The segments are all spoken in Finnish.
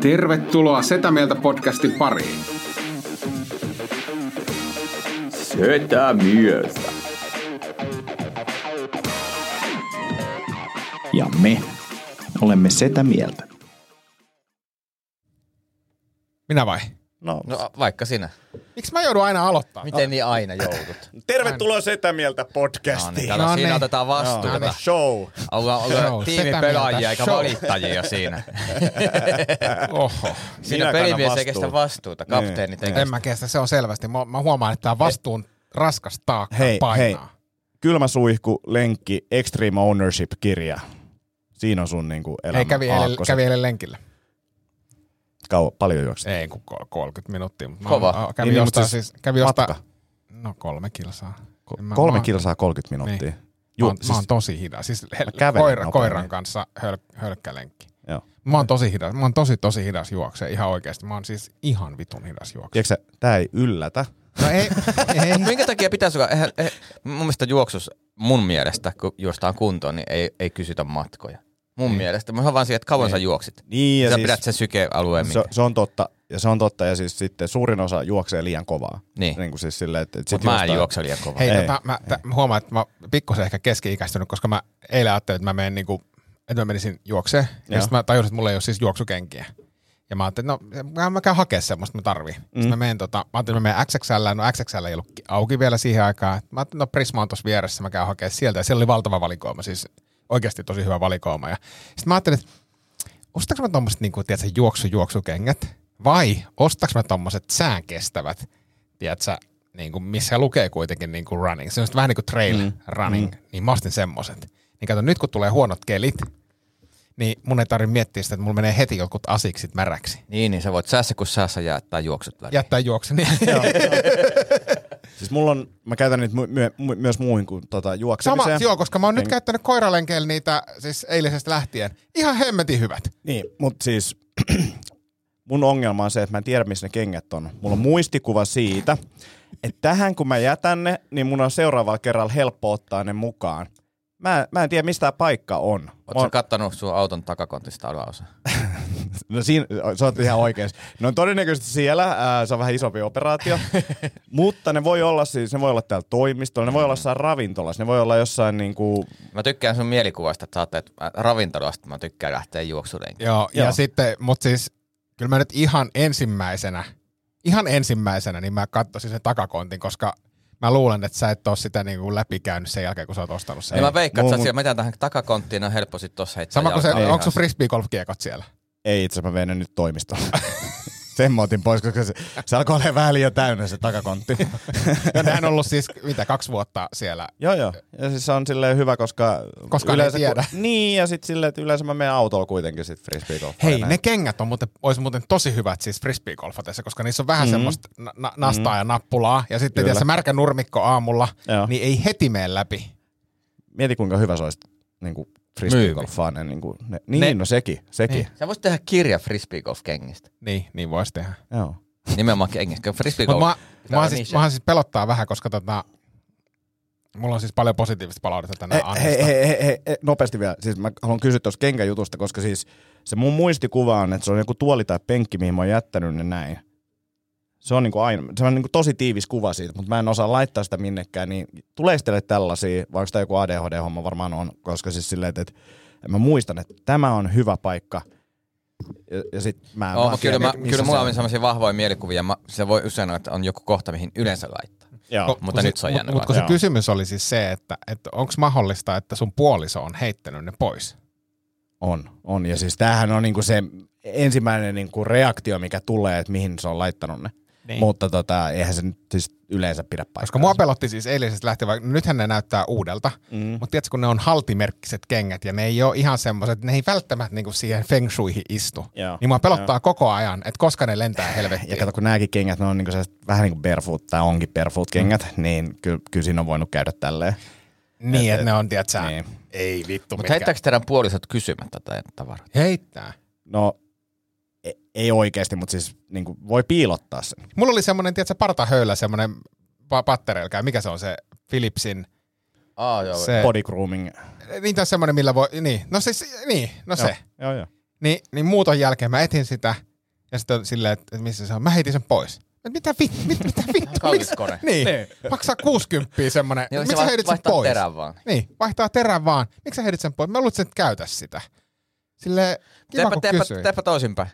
Tervetuloa Setä Mieltä podcastin pariin. Setä mieltä. Ja me olemme sitä mieltä. Minä vai? No, No vaikka sinä. Miksi mä joudun aina aloittaa? Miten niin aina joudut? tervetuloa Setä Mieltä No podcastiin. niin, kato, No siinä niin. otetaan No, vastuuta. show. Ollaan, Show, ollaan setä tiimipelaajia eikä show. valittajia siinä. Oho. Siinä pelimies ei kestä vastuuta. Kapteenit ei En mä kestä, se on selvästi. Mä, mä huomaan, että tämä vastuun raskas taakka Hei, painaa. hei. Kylmä suihku, lenkki, Extreme Ownership-kirja. Siinä on sun niinku elämä Hei, kävi eilen lenkillä. Kau- paljon juoksit. Ei, kun kol- 30 minuuttia. Mutta mä- Kova. mä- Kävi Niin, niin, jostain, siis siis, kävi jostain, Matka. no kolme kilsaa. Ko- Mä- kolme mä- kilsaa 30 minuuttia. Niin. Mä, Ju- oon, mä oon tosi hidas. Siis koira, koiran kanssa höl, hölkkälenkki. Joo. Mä oon tosi hidas. Mä oon tosi, tosi hidas juoksee ihan oikeasti. Mä oon siis ihan vitun hidas juoksee. Tiedätkö tää ei yllätä. No ei, ei. Minkä takia pitäisi olla, eihän, eihän, mun mielestä juoksus, mun mielestä, kun juostaan kuntoon, niin ei, ei kysytä matkoja. Mun mielestä. Mä vaan siihen, että kauan sä juoksit. Niin, ja Sä siis, pidät sen sykealueen se, se, on totta. Ja se on totta. Ja siis sitten suurin osa juoksee liian kovaa. Niin. niin kuin siis silleen, että, että sit Mutta mä en juostaan- juokse liian kovaa. Hei, Ei. tota, mä, t- mä huomaan, että mä pikkusen ehkä keski-ikäistynyt, koska mä eilen ajattelin, että mä menen niinku, että mä menisin juokseen. Ja Joo. sitten mä tajusin, että mulla ei ole siis juoksukenkiä. Ja mä ajattelin, että no mä, mä käyn hakemaan semmoista, mä tarviin. Mm. Sitten mä menen, tota, mä ajattelin, että mä menen XXL, no XXL ei ollut auki vielä siihen aikaan. Mä ajattelin, no Prisma on tuossa vieressä, mä käyn hakemaan sieltä. Ja siellä oli valtava valikoima, siis oikeasti tosi hyvä valikoima. Ja sitten mä ajattelin, että ostaks mä tommoset niinku, tiedätkö, juoksu-juoksukengät? Vai ostaks mä tommoset säänkestävät, tiedätkö, niin kuin, missä lukee kuitenkin niin kuin running. Se on vähän niin kuin trail mm. running, mm. niin mä ostin semmoset. Niin kato, nyt kun tulee huonot kelit, niin mun ei tarvitse miettiä sitä, että mulla menee heti jotkut asiksit märäksi. Niin, niin sä voit säässä kun säässä jättää juoksut väliin. Jättää juoksen. Niin. Siis mulla on, mä käytän niitä my, my, my, myös muuhin kuin tota, Sama, juoksemiseen. joo, koska mä oon nyt Ken- käyttänyt koiralenkeillä niitä siis eilisestä lähtien. Ihan hemmetin hyvät. Niin, mutta siis mun ongelma on se, että mä en tiedä, missä ne kengät on. Mulla on muistikuva siitä, että tähän kun mä jätän ne, niin mun on seuraavalla kerralla helppo ottaa ne mukaan. Mä, mä en tiedä, mistä tää paikka on. Oletko sä kattanut sun auton takakontista alaosa? No siinä, sä oot ihan oikein. Ne on todennäköisesti siellä, ää, se on vähän isompi operaatio, mutta ne voi olla siis, ne voi olla täällä toimistolla, ne voi olla jossain ravintolassa, ne voi olla jossain niinku, Mä tykkään sun mielikuvasta, että sä oot, että mä- ravintolasta mä tykkään lähteä juoksulenkiin. Joo, ja Joo. sitten, mutta siis kyllä mä nyt ihan ensimmäisenä, ihan ensimmäisenä, niin mä katsoisin sen takakontin, koska mä luulen, että sä et ole sitä niin kuin läpikäynyt sen jälkeen, kun sä oot ostanut sen. Niin mä veikkaan, että sä mun- siellä, mä jätän tähän takakonttiin, on helppo sit tossa heittää Sama kuin se, onko sun ihan. frisbee golfkiekot siellä? ei itse asiassa mä vein ne nyt toimistolle. Sen mä otin pois, koska se, se alkoi olla vähän liian täynnä se takakontti. Ja nehän on ollut siis, mitä, kaksi vuotta siellä. joo, joo. Ja siis se on silleen hyvä, koska... Koska ne ei tiedä. Kun, niin, ja sitten silleen, että yleensä mä menen autolla kuitenkin sit frisbee Hei, ne kengät on muuten, olisi muuten tosi hyvät siis frisbee golfatessa, koska niissä on vähän mm-hmm. semmoista na- na- nastaa mm-hmm. ja nappulaa. Ja sitten tiedätkö, märkä nurmikko aamulla, Joo. niin ei heti mene läpi. Mieti kuinka hyvä se olisi niin kuin frisbee Myyvi. golfaa. Ne, niin, kuin, ne, niin Ne- no sekin, sekin. Niin. Sä voisit tehdä kirja frisbeegolf-kengistä. Niin, niin voisi tehdä. Joo. Nimenomaan kengistä. Frisbeegolf. mä, mä, siis, mä siis pelottaa vähän, koska tota, mulla on siis paljon positiivista palautetta tänään Hei, Annista. hei, hei, hei, hei, nopeasti vielä. Siis mä haluan kysyä tuosta kenkäjutusta, koska siis se mun muistikuva on, että se on joku tuoli tai penkki, mihin mä oon jättänyt ne näin. Se on, niinku aina, se on niinku tosi tiivis kuva siitä, mutta mä en osaa laittaa sitä minnekään. Niin tuleeko teille tällaisia, vai onko tämä joku ADHD-homma varmaan on, koska siis silleen, että, että mä muistan, että tämä on hyvä paikka. Ja, ja sit mä en Oh, vaan kyllä, tiedä, mä, kyllä mulla on sellaisia vahvoja mielikuvia. Mä, se voi usein sanoa, että on joku kohta, mihin yleensä laittaa. Joo. Ko- Mutta kun nyt se on jännä Mutta kun se Joo. kysymys oli siis se, että, että onko mahdollista, että sun puoliso on heittänyt ne pois? On, on. Ja siis tämähän on niinku se ensimmäinen niinku reaktio, mikä tulee, että mihin se on laittanut ne. Niin. Mutta tota, eihän se nyt siis yleensä pidä paikkaa. Koska mua pelotti siis eilisestä lähtien, vaikka nythän ne näyttää uudelta, mm. mutta tiedätkö, kun ne on haltimerkkiset kengät ja ne ei ole ihan semmoiset, ne ei välttämättä niinku siihen feng shuihin istu. Joo. Niin mua pelottaa Joo. koko ajan, että koska ne lentää helvettiin. Ja kato, kun nämäkin kengät, ne on niinku sellaiset, vähän niin kuin barefoot, tai onkin barefoot-kengät, mm. niin kyllä, kyllä siinä on voinut käydä tälleen. niin, et- että ne on, tiedätkö, niin. ei vittu Mutta heittääkö teidän puolisot kysymättä tätä tavaraa? Heittää. No, ei oikeasti, mutta siis niin kuin voi piilottaa sen. Mulla oli semmoinen, tiedätkö, partahöylä, semmoinen pa- pattereilkää, mikä se on se Philipsin, Aa, joo. Se, Body grooming. niin tai semmoinen, millä voi, niin, no siis, niin, no se. Joo, joo. Niin, niin muuton jälkeen mä etin sitä, ja sitten on silleen, että, missä se on. Mä heitin sen pois. Et mitä vittu, mit, mitä vittu, Kallis kone. Niin, maksaa 60 semmonen. Joo, Miksi se heitit sen vaihtaa pois? terän vaan. Niin, vaihtaa terän vaan. Miksi sä heitit sen pois? Mä luulen, että käytä sitä. Silleen, kiva Teepä, kun teepä, kysyin. teepä toisinpäin.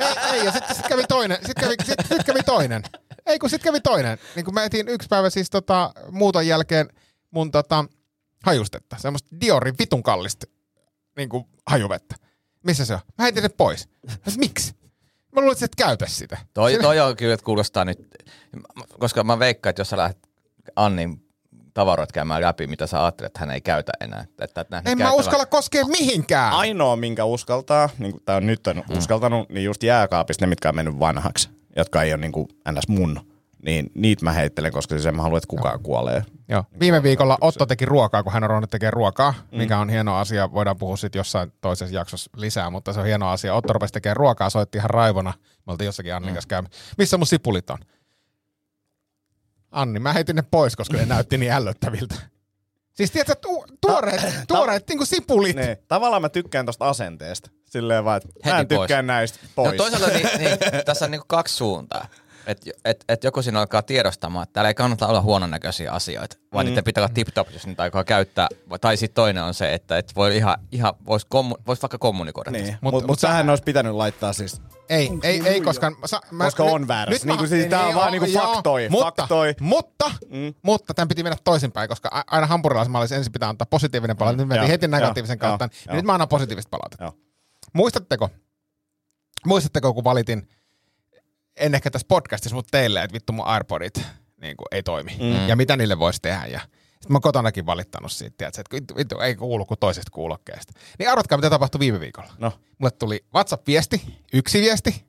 Ei, ei, ja sitten sit kävi toinen, sit kävi, sit, sit kävi toinen. Ei kun sit kävi toinen. Niin kun mä etin yksi päivä siis tota, muuton jälkeen mun tota, hajustetta. Semmoista Diorin vitun kallista niin kuin hajuvettä. Missä se on? Mä heitin sen pois. Miksi? Mä luulen, että et käytä sitä. Toi, toi on kyllä, että kuulostaa nyt, koska mä veikkaan, että jos sä lähdet Annin tavaroit käymään läpi, mitä sä ajattelet, että hän ei käytä enää. Että, että En mä uskalla koskea mihinkään. Ainoa, minkä uskaltaa, niin kuin tää on nyt on Mm. uskaltanut, niin just jääkaapista ne, mitkä on mennyt vanhaksi, jotka ei ole niin kuin ns. mun, niin niitä mä heittelen, koska siis en mä halua, että kukaan kuolee. Joo. Viime viikolla Otto teki ruokaa, kun hän on ruvennut tekemään ruokaa, mikä on hieno asia. Voidaan puhua sitten jossain toisessa jaksossa lisää, mutta se on hieno asia. Otto rupesi tekemään ruokaa, soitti ihan raivona. Me oltiin jossakin Annin kanssa käymässä. Missä mun sipulit on? Anni, mä heitin ne pois, koska ne näytti niin ällöttäviltä. Siis tiedätkö, tu- tuoreet, tuoreet niin kuin sipulit. Ne, tavallaan mä tykkään tosta asenteesta. Silleen vaan, että mä en tykkää näistä pois. No toisaalta niin, niin, tässä on niin kaksi suuntaa. Että et, et joku siinä alkaa tiedostamaan, että täällä ei kannata olla huononnäköisiä asioita, vaan mm. niitä pitää olla tip-top, jos niitä aikaa käyttää. Tai sitten toinen on se, että et voi ihan, ihan vois, kommu, vois vaikka kommunikoida. Niin, mutta Mut- mut, sähän olisi pitänyt laittaa siis Ei, ei, ei, koska... Sa, mä, Koska on väärässä. Niinku siis tää on vaan niinku faktoi, mutta, faktoi. Mutta, mm. mutta tämän piti mennä toisinpäin, koska aina hampurilaismallissa ensin pitää antaa positiivinen palaute, nyt mentiin heti negatiivisen kautta, niin nyt mä annan positiivista palautetta. Muistatteko, muistatteko, kun valitin en ehkä tässä podcastissa, mutta teille, että vittu mun AirPodit niin kuin, ei toimi. Mm. Ja mitä niille voisi tehdä. Ja sitten mä oon kotonakin valittanut siitä, tiedätkö, että vittu, vittu, ei kuulu kuin toisesta kuulokkeesta. Niin arvatkaa, mitä tapahtui viime viikolla. No. Mulle tuli WhatsApp-viesti, yksi viesti,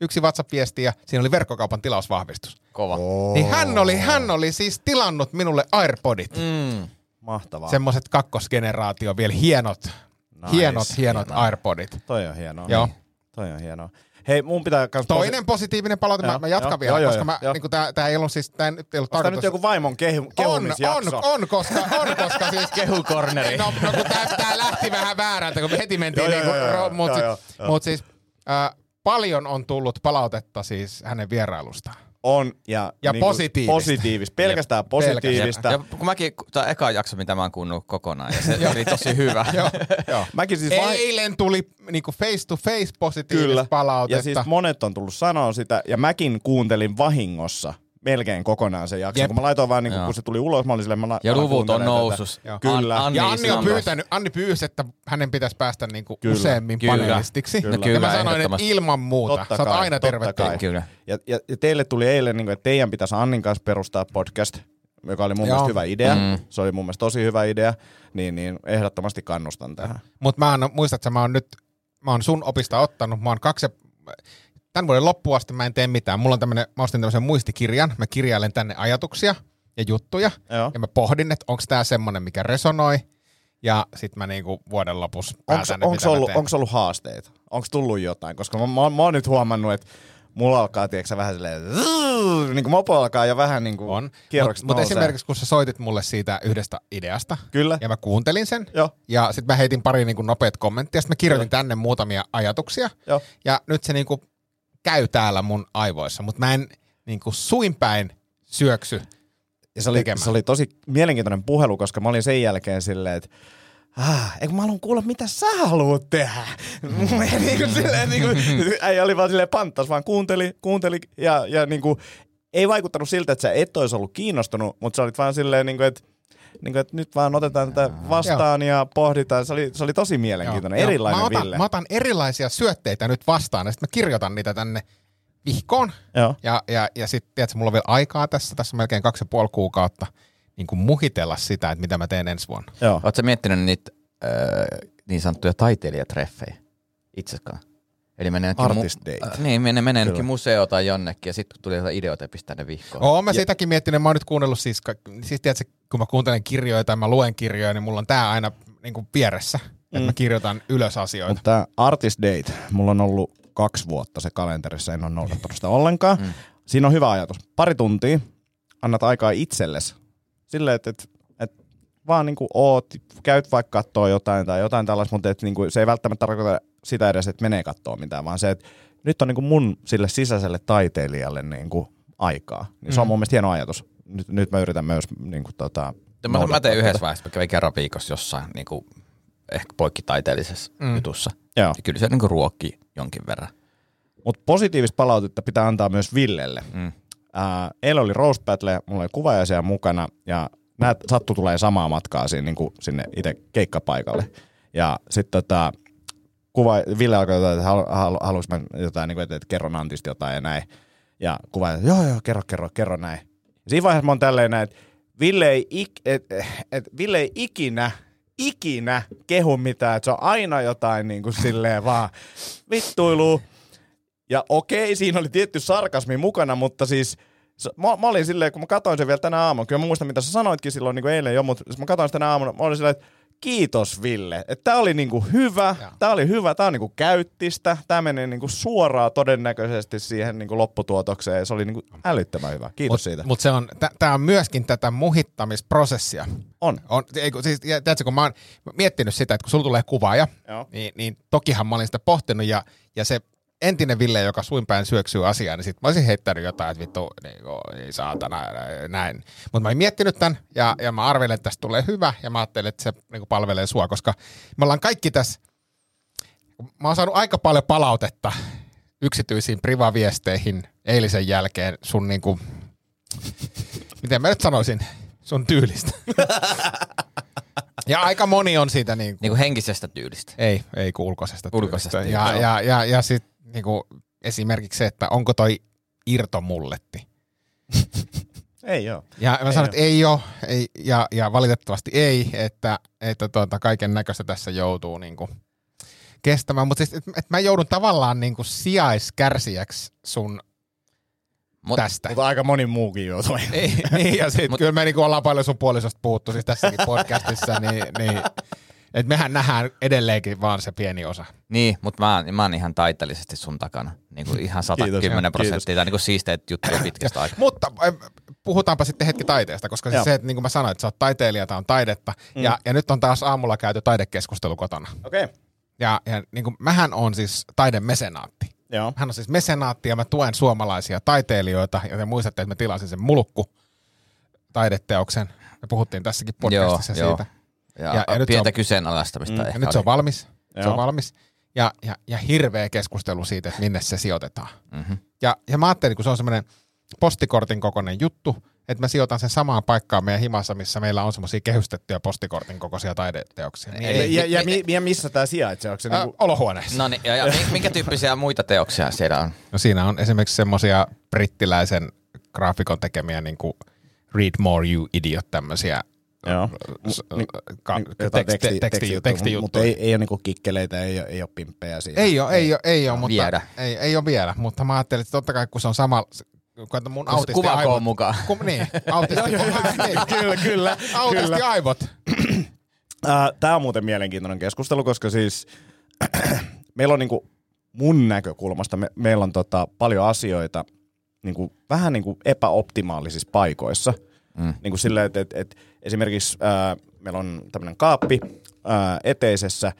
yksi WhatsApp-viesti ja siinä oli verkkokaupan tilausvahvistus. Kova. Oh. Niin hän oli, hän oli siis tilannut minulle AirPodit. Mm. Mahtavaa. Semmoiset kakkosgeneraatio vielä hienot, Nice, hienot, hienot hienoa. AirPodit. Toi on hienoa. Joo. Toi on hienoa. Hei, mun pitää kans... Toinen positiivinen palaute, mä, Joo, mä jatkan joo, vielä, joo, koska joo, mä, joo. niinku tää, tää ei ollut siis, tää nyt ei ollut tarkoitus. nyt joku vaimon kehu, on, kehumisjakso? on, on, koska, on, koska siis... Kehukorneri. No, no kun tää, tää lähti vähän väärältä, kun me heti mentiin Joo, niinku, joo, joo, ro, mut, joo, sit, joo, joo. mut siis äh, paljon on tullut palautetta siis hänen vierailustaan. On, ja, Ja niinku positiivista. Positiivista, pelkästään positiivista. Ja kun mäkin, tämä eka jakso, mitä mä oon kuunnellut kokonaan, ja se oli tosi hyvä. joo, joo. Mäkin siis vai- Eilen tuli niinku face to face positiivista Kyllä. palautetta. Ja siis monet on tullut sanoa sitä, ja mäkin kuuntelin vahingossa melkein kokonaan sen jakson. Jep. Kun mä laitoin vaan, niin Joo. kun se tuli ulos, mä olin silleen, mä la- Ja luvut on nousus. Kyllä. Anni ja Anni on pyytänyt, Anni pyysi, että hänen pitäisi päästä niinku Kyllä. useammin Kyllä. panelistiksi. Kyllä. No ja mä kyllä, sanoin, että ilman muuta. Totta Sä oot kai, aina tervetullut. kai. Kyllä. Ja, ja, ja teille tuli eilen, niin kuin, että teidän pitäisi Annin kanssa perustaa podcast, joka oli mun Joo. mielestä hyvä idea. Mm. Se oli mun mielestä tosi hyvä idea, niin, niin ehdottomasti kannustan tähän. Mutta mä oon, muistatko, mä oon nyt, mä oon sun opista ottanut, mä oon kaksi, ja- tämän vuoden loppuun asti mä en tee mitään. Mulla on tämmönen, mä ostin tämmöisen muistikirjan, mä kirjailen tänne ajatuksia ja juttuja, Joo. ja mä pohdin, että onko tää semmonen, mikä resonoi, ja sit mä niinku vuoden lopussa Onko päätän, mitä ollut, onks ollut haasteita? Onko tullut jotain? Koska mä, mä, mä oon nyt huomannut, että mulla alkaa, tiedätkö, vähän silleen, niin kuin mopo alkaa jo vähän niin kuin on. Mutta mut esimerkiksi kun sä soitit mulle siitä yhdestä ideasta, Kyllä. ja mä kuuntelin sen, Joo. ja sitten mä heitin pari niinku nopeat kommenttia, sitten mä kirjoitin tänne muutamia ajatuksia, Joo. ja nyt se niinku käy täällä mun aivoissa, mutta mä en niinku suinpäin syöksy. Ja se oli, tekemään. se oli tosi mielenkiintoinen puhelu, koska mä olin sen jälkeen silleen, että Ah, eikö mä haluan kuulla, mitä sä haluat tehdä? niin kuin silleen, niin kuin, äijä oli vaan silleen panttas, vaan kuunteli, kuunteli ja, ja niin kuin, ei vaikuttanut siltä, että sä et olisi ollut kiinnostunut, mutta sä olit vaan silleen, niin kuin, että, niin kuin, että nyt vaan otetaan tätä vastaan ja pohditaan. Se oli, se oli tosi mielenkiintoinen, Joo, erilainen mä otan, Ville. Mä otan erilaisia syötteitä nyt vastaan, ja sitten mä kirjoitan niitä tänne vihkoon. Joo. Ja, ja, ja sitten, tiedätkö, mulla on vielä aikaa tässä, tässä melkein kaksi ja puoli kuukautta, niin kuin muhitella sitä, että mitä mä teen ensi vuonna. Joo. Oletko miettinyt niitä äh, niin sanottuja taiteilijatreffejä itsekään? Eli menee jonnekin Artist date. Äh, niin, menee, menee jonnekin Kyllä. museo tai jonnekin, ja sitten kun tuli jotain ideoita, ja pistää ne vihkoon. Oon mä sitäkin miettinyt, mä oon nyt kuunnellut siis, ka- siis tiedätkö, kun mä kuuntelen kirjoja tai mä luen kirjoja, niin mulla on tää aina niin kuin vieressä, että mä kirjoitan ylös asioita. Mutta tämä Artist Date, mulla on ollut kaksi vuotta se kalenterissa, en ole noudattanut sitä ollenkaan. Mm. Siinä on hyvä ajatus. Pari tuntia, annat aikaa itsellesi Silleen, että et, et vaan niinku oot, käyt vaikka kattoo jotain tai jotain tällaista, mutta et niinku, se ei välttämättä tarkoita sitä edes, että menee kattoo mitään, vaan se, että nyt on niinku mun sille sisäiselle taiteilijalle niinku aikaa. Niin se on Mm. mun mielestä hieno ajatus. Nyt, nyt mä yritän myös niinku tota, Mä, mä tein yhdessä vaiheessa, mä kävin kerran viikossa jossain niin kuin, ehkä poikkitaiteellisessa Mm. jutussa. Joo. Ja kyllä se niin kuin ruokki jonkin verran. Mutta positiivista palautetta pitää antaa myös Villelle. Mm. Ää, eilen oli Roast Battle, mulla oli kuvaajaisia mukana ja nämä sattu tulee samaa matkaa siinä, niin kuin sinne itse keikkapaikalle. Ja sitten tota, kuva, Ville alkoi jotain, että halu, halu, haluais mä jotain, niin kuin, että, että kerron Antista jotain ja näin. Ja kuvaaja, että joo joo, kerro, kerro, kerro näin. Ja siinä vaiheessa mä oon tälleen näin, että Ville ei, ik, et, et, Ville ei ikinä, ikinä kehu mitään, että se on aina jotain niin kuin silleen vaan vittuilua. Ja okei, siinä oli tietty sarkasmi mukana, mutta siis mä, mä olin silleen, kun mä katsoin sen vielä tänä aamuna, kyllä mä muistan mitä sä sanoitkin silloin niin kuin eilen jo, mutta mä katsoin sitä tänä aamuna, mä olin silleen, että kiitos Ville, että tää oli niinku hyvä, tää oli hyvä, tää on niinku käyttistä, tää menee niinku suoraan todennäköisesti siihen niinku lopputuotokseen ja se oli niinku älyttömän hyvä. Kiitos Mut, siitä. Mut se on, tämä on myöskin tätä muhittamisprosessia. On. On, ei, kun, siis, ja, tiedätkö, kun mä oon miettinyt sitä, että kun sulla tulee kuvaaja, Joo. niin, niin tokihan mä olin sitä pohtinut ja, ja se entinen Ville, joka suinpäin syöksyy asiaan, niin sit mä olisin heittänyt jotain, että vittu, niin, kuin, ei saatana, näin. Mutta mä olin miettinyt tämän ja, ja mä arvelin, että tästä tulee hyvä ja mä ajattelin, että se niin kuin palvelee sua, koska me ollaan kaikki tässä, mä oon saanut aika paljon palautetta yksityisiin privaviesteihin eilisen jälkeen sun niin kuin, miten mä nyt sanoisin, sun tyylistä. ja aika moni on siitä niin kuin, Niin kuin henkisestä tyylistä. ei, ei kun ulkoisesta Ulkoisesta, tyylistä. Ja, ja, ja, ja sitten niinku, esimerkiksi se, että onko toi irtomulletti. Ei joo. Ja mä sanoin, että ei ole, ei, ja, ja valitettavasti ei, että, että tuota, kaiken näköistä tässä joutuu niinku kestämään. Mutta siis, että et mä joudun tavallaan niinku sijaiskärsijäksi sun Mut, tästä. Mutta aika moni muukin joutui. Ei, niin, ja sit Mut- kyllä me niinku ollaan paljon sun puolisosta puhuttu siis tässäkin podcastissa, niin, niin että mehän nähdään edelleenkin vaan se pieni osa. Niin, mutta mä, oon- mä oon ihan taiteellisesti sun takana. Niin kuin ihan 110 Kiitos. prosenttia. Tai niin kuin siisteet juttuja pitkästä aikaa. Mutta puhutaanpa sitten hetki taiteesta, koska Joo. siis se, että niin kuin mä sanoin, että sä oot taiteilija, tää on taidetta. Mm. Ja, ja nyt on taas aamulla käyty taidekeskustelu kotona. Okei. Okay. Ja, ja niin kuin, mähän on siis taidemesenaatti. Joo. Hän on siis mesenaatti ja mä tuen suomalaisia taiteilijoita. Ja te muistatte, että mä tilasin sen mulkku taideteoksen. Me puhuttiin tässäkin podcastissa Joo, siitä. Ja, Ja- ja, ja nyt pientä se on- kyseenalaistamista Mm, Ja ehkä nyt se on oli. valmis. Se Joo. on valmis. Ja, ja, ja hirveä keskustelu siitä, että minne se sijoitetaan. Mhm. Ja, ja mä ajattelin, kun se on semmoinen postikortin kokoinen juttu, että mä sijoitan sen samaan paikkaan meidän himassa, missä meillä on semmoisia kehystettyjä postikortin kokoisia taideteoksia. Niin Ei, ei, Ja, ja, mi- ja missä tämä sijaitsee? Onko se äh, niinku... olohuoneessa. No niin, ja, ja mi- minkä tyyppisiä muita teoksia siellä on? No siinä on esimerkiksi semmoisia brittiläisen graafikon tekemiä niin kuin Read More You Idiot tämmöisiä Joo. s- Ni- ka- teksti, teksti, tekstijuttuja. Mutta ei, ei ole niinku kikkeleitä, ei, ole- ei ole pimppejä siinä. Ei ole, ei ole, ei ole, mutta Vielä. Ei, ei ole vielä, mutta mä ajattelin, että totta kai kun se on sama, kun mun autisti kuvakoon aivot, mukaan. Kun, niin, autisti, niin, kyllä, kyllä. autisti aivot. Tämä on muuten mielenkiintoinen keskustelu, koska siis meillä on niinku mun näkökulmasta, me, meillä on tota paljon asioita niinku, vähän niinku epäoptimaalisissa paikoissa. Mm. Niinku silleen, että et, et, esimerkiksi ää, meillä on tämmöinen kaappi ää, eteisessä,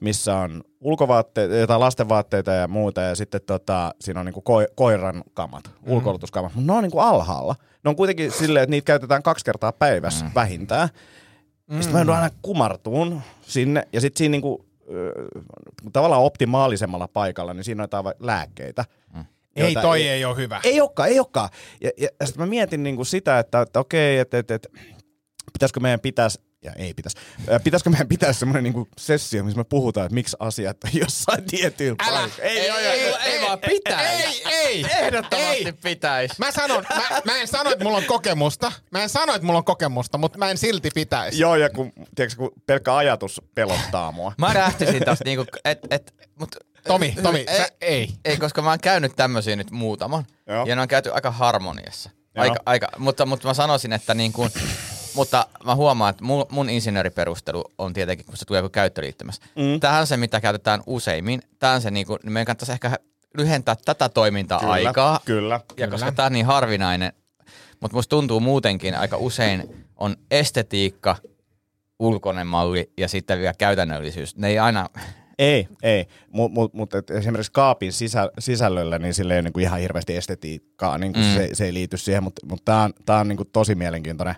missä on ulkovaatteita tai lastenvaatteita ja muuta, ja sitten tota, siinä on niinku ko- koiran kamat, mm. ulkoilutuskamat, mutta ne on niinku alhaalla. Ne on kuitenkin silleen, että niitä käytetään kaksi kertaa päivässä mm. vähintään. Mm. Sitten mä joudun aina kumartuun sinne, ja sitten siinä niinku, ö, tavallaan optimaalisemmalla paikalla, niin siinä on jotain lääkkeitä. Mm. Ei, toi ei ole hyvä. Ei olekaan, ei olekaan. Ja, ja, ja sitten mä mietin niinku sitä, että, että okei, että, että, että pitäisikö meidän pitäisi, ja ei pitäisi, pitäisikö meidän pitäisi semmoinen niinku sessio, missä me puhutaan, että miksi asiat on jossain tietyillä Älä, paikoilla. Ei, ei, ei, ei vaan pitäisi. Ei, ei, Ehdottomasti ei. pitäisi. Mä sanon, mä, mä en sano, että mulla on kokemusta. Mä en sano, että mulla on kokemusta, mutta mä en silti pitäisi. Joo, ja kun, tiedätkö, kun pelkkä ajatus pelottaa mua. Mä lähtisin taas niinku, et, et, mut, Tomi, Tomi, ei, sä, ei. ei, koska mä oon käynyt tämmöisiä nyt muutaman. Joo. Ja ne on käyty aika harmoniassa. Aika, aika, mutta, mutta mä sanoisin, että niin kuin, mutta mä huomaan, että mun, mun insinööriperustelu on tietenkin, kun se tulee joku käyttöliittymässä. Mm. Tämä on se, mitä käytetään useimmin. Tämä on se, niin kuin, meidän kannattaisi ehkä lyhentää tätä toimintaa-aikaa. Kyllä. Ja koska tämä on niin harvinainen. Mutta musta tuntuu muutenkin aika usein on estetiikka, ulkoinen malli ja sitten vielä käytännöllisyys. Ne ei aina, Ei, ei. Mutta mut, mut, esimerkiksi kaapin sisä, sisällöllä niin sillä ei ole niinku ihan hirveästi estetiikkaa, niinku Mm. se, se ei liity siihen, mutta mut tämä on, tää on niinku tosi mielenkiintoinen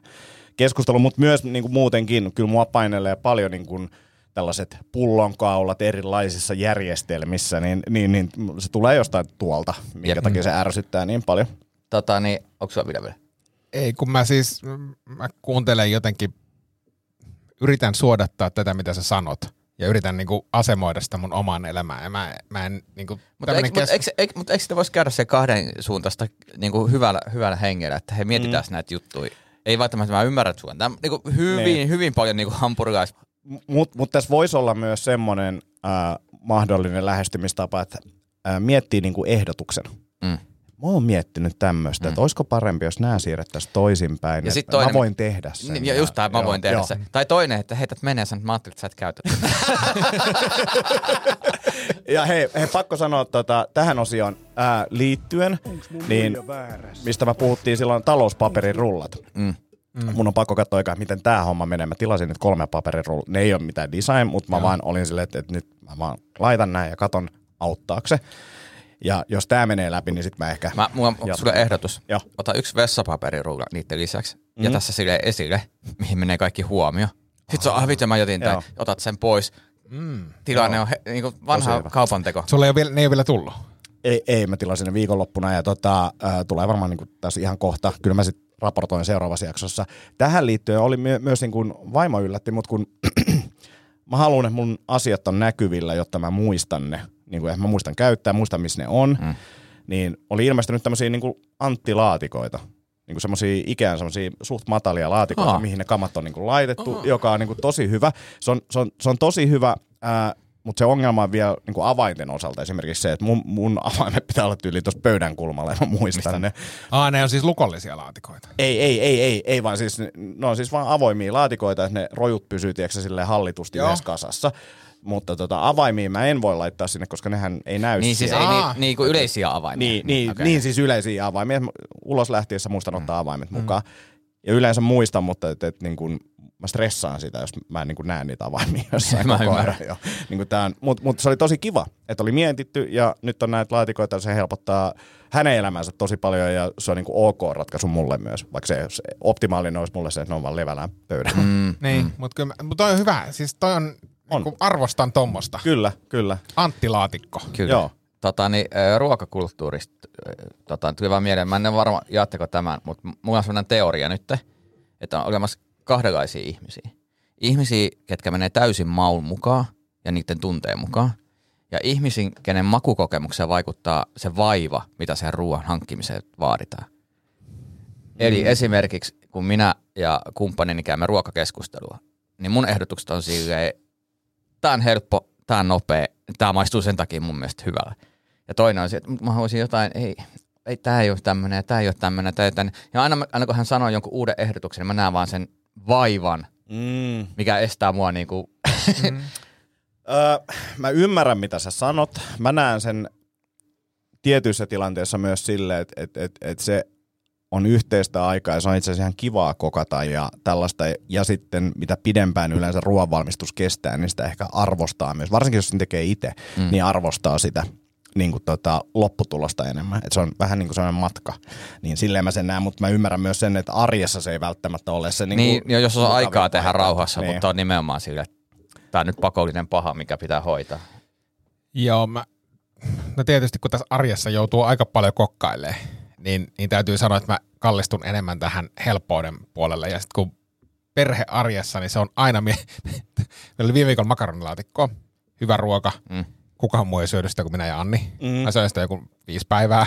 keskustelu, mutta myös niinku muutenkin, kyllä mua painelee paljon niinku tällaiset pullonkaulat erilaisissa järjestelmissä, niin, niin, niin se tulee jostain tuolta, minkä Jep. takia se ärsyttää niin paljon. tota niin, onko sulla vielä? Ei, kun mä siis mä kuuntelen jotenkin, yritän suodattaa tätä, mitä sä sanot. Ja yritän niinku asemoida sitä mun omaan elämään. Ja mä, mä en niinku... Mutta eikö, mut, eikö, eikö, mut eikö sitä voisi käydä se kahden suuntaista niin kuin hyvällä, hyvällä hengellä, että he mietitään mm. näitä juttuja. Ei välttämättä mä ymmärrän sua. Tämä niin kuin hyvin, Niin. hyvin paljon niin kuin hampurilais. Mutta mut tässä voisi olla myös semmoinen äh, mahdollinen lähestymistapa, että äh, miettii niinku ehdotuksen. Mm. Mä oon miettinyt tämmöistä, mm. että olisiko parempi, jos nämä siirrettäisiin toisinpäin. Ja että sit toinen- mä voin tehdä sen. Niin, ja just tämä, mä joo, voin tehdä joo. se. Tai toinen, että heität menee sen, että mä ajattelin, että sä et käytä. Ja hei, hei pakko sanoa tota, tähän osioon ää, liittyen, niin mistä mä puhuttiin silloin talouspaperin rullat. Mm. Mm. Mun on pakko katsoa aikaa, miten tämä homma menee. Mä tilasin nyt kolme paperin rullat. Ne ei ole mitään design, mutta mä vaan olin silleen, että, että nyt mä vaan laitan näin ja katon auttaako se. Ja jos tämä menee läpi, niin sitten mä ehkä... Mä, mulla on sulle ehdotus. Joo. Ota yksi vessapaperirulla niiden lisäksi. Mm. Ja tässä sille esille, mihin menee kaikki huomio. Sitten se on, ah vittu, mä jotin tämän. Joo. Otat sen pois. Mm. Tilanne on he, niin kuin vanha kaupanteko. Sulla ei ole vielä, ne ei ole vielä tullut. Ei, ei mä tilasin ne viikonloppuna ja tota, ää, tulee varmaan niin tässä ihan kohta. Kyllä mä sitten raportoin seuraavassa jaksossa. Tähän liittyen oli my- myös niin kuin vaimo yllätti, mutta kun mä haluan, että mun asiat on näkyvillä, jotta mä muistan ne. Niin kuin, että mä muistan käyttää, muistan missä ne on. Mm. Niin oli ilmestynyt tämmöisiä niin kuin anttilaatikoita. Niin kuin semmoisia ikään semmoisia suht matalia laatikoita, Aa. mihin ne kamat on niin kuin laitettu, joka on niin kuin tosi hyvä. Se on, se on, se on tosi hyvä, ää, mutta se ongelma on vielä niin kuin avainten osalta esimerkiksi se, että mun, mun avaimet pitää olla tyyli tuossa pöydän kulmalla ja mä muistan ne. Aa, ne on siis lukollisia laatikoita. Ei, ei, ei, ei, ei vaan siis, ne on siis vaan avoimia laatikoita, että ne rojut pysyy, tiedätkö, silleen hallitusti Joo. yhdessä kasassa. Mutta tota, avaimia mä en voi laittaa sinne, koska nehän ei näy Niin siis ei siellä. niin, Aa. niin kuin yleisiä avaimia. Niin, niin, okay. niin siis yleisiä avaimia. Ulos lähtiessä muistan ottaa avaimet mukaan. Ja yleensä muistan, mutta et, et, niin kun, mä stressaan sitä, jos mä en niin kun näe niitä avaimia jossain Mä koko ajan. ymmärrän. Jo. Niin on- Mut, mut se oli tosi kiva, että oli mietitty ja nyt on näitä laatikoita, se helpottaa hänen elämänsä tosi paljon ja se on niin ok ratkaisu mulle myös, vaikka se, se optimaalinen olisi mulle se, että ne on vaan levällään pöydällä. Mm. Mm, Niin, mm. mutta kyllä, mut toi on hyvä. Siis toi on, On. Niin arvostan tommosta. Kyllä, kyllä. Antti Laatikko. Kyllä. Joo. Tota, niin, ruokakulttuurista, tota, tuli vaan mieleen, mä en ole varma, jaatteko tämän, mutta mulla on sellainen teoria nyt, että on olemassa kahdenlaisia ihmisiä. Ihmisiä, ketkä menee täysin maun mukaan ja niiden tunteen mukaan. Ja ihmisiä, kenen makukokemukseen vaikuttaa se vaiva, mitä sen ruoan hankkimiseen vaaditaan. Eli esimerkiksi kun minä ja kumppanini käymme ruokakeskustelua, niin mun ehdotukset on silleen, tää on helppo, tää on nopea, tää maistuu sen takia mun mielestä hyvällä. Ja toinen on se, että mä haluaisin jotain, ei, ei tää ei ole tämmönen, tää ei ole tämmönen, tää ei ole tämmönen. Ja aina, aina kun hän sanoo jonkun uuden ehdotuksen, niin mä näen vaan sen vaivan, Mm. mikä estää mua niinku, Öö, mä ymmärrän, mitä sä sanot. Mä näen sen tietyissä tilanteissa myös silleen, että et, et, et se on yhteistä aikaa ja se on itse asiassa ihan kivaa kokata ja tällaista. Ja sitten mitä pidempään yleensä ruoanvalmistus kestää, niin sitä ehkä arvostaa myös. Varsinkin jos sen tekee itse, mm. niin arvostaa sitä niin kuin tota, lopputulosta enemmän. Et se on vähän niin kuin sellainen matka. Niin silleen mä sen näen, mutta mä ymmärrän myös sen, että arjessa se ei välttämättä ole se niin, niin, kuin jos on aikaa tehdä paikka. rauhassa, Niin. mutta on nimenomaan sille, että tää on nyt pakollinen paha, mikä pitää hoitaa. Joo, mä, no tietysti kun tässä arjessa joutuu aika paljon kokkailemaan, niin, niin täytyy sanoa, että mä kallistun enemmän tähän helppouden puolelle. Ja sitten kun perhe arjessa, niin se on aina, mie- meillä oli viime viikolla makaronilaatikko, hyvä ruoka, Mm. kukaan muu ei syödy sitä kuin minä ja Anni. Mm. Mä söin sitä joku viisi päivää.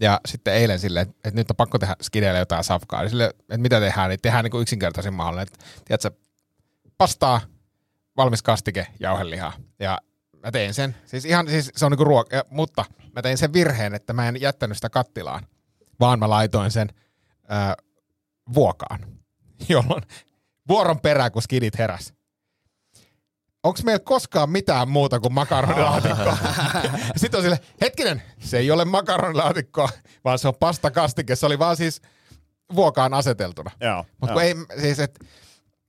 Ja sitten eilen silleen, että, että nyt on pakko tehdä skideille jotain safkaa. Eli sille, että mitä tehdään, niin tehdään niin kuin yksinkertaisin mahdollinen. Että, tiedätkö, pastaa, valmis kastike, jauhelihaa. Ja mä tein sen. Siis ihan, siis se on niinku ruoka, mutta mä tein sen virheen, että mä en jättänyt sitä kattilaan, vaan mä laitoin sen ää, vuokaan, jolloin vuoron perään, kun skidit heräs. Onko meillä koskaan mitään muuta kuin makaronilaatikkoa? Sitten on sille, hetkinen, se ei ole makaronilaatikkoa, vaan se on pastakastike. Se oli vaan siis vuokaan aseteltuna. Joo. Mutta ei, siis et,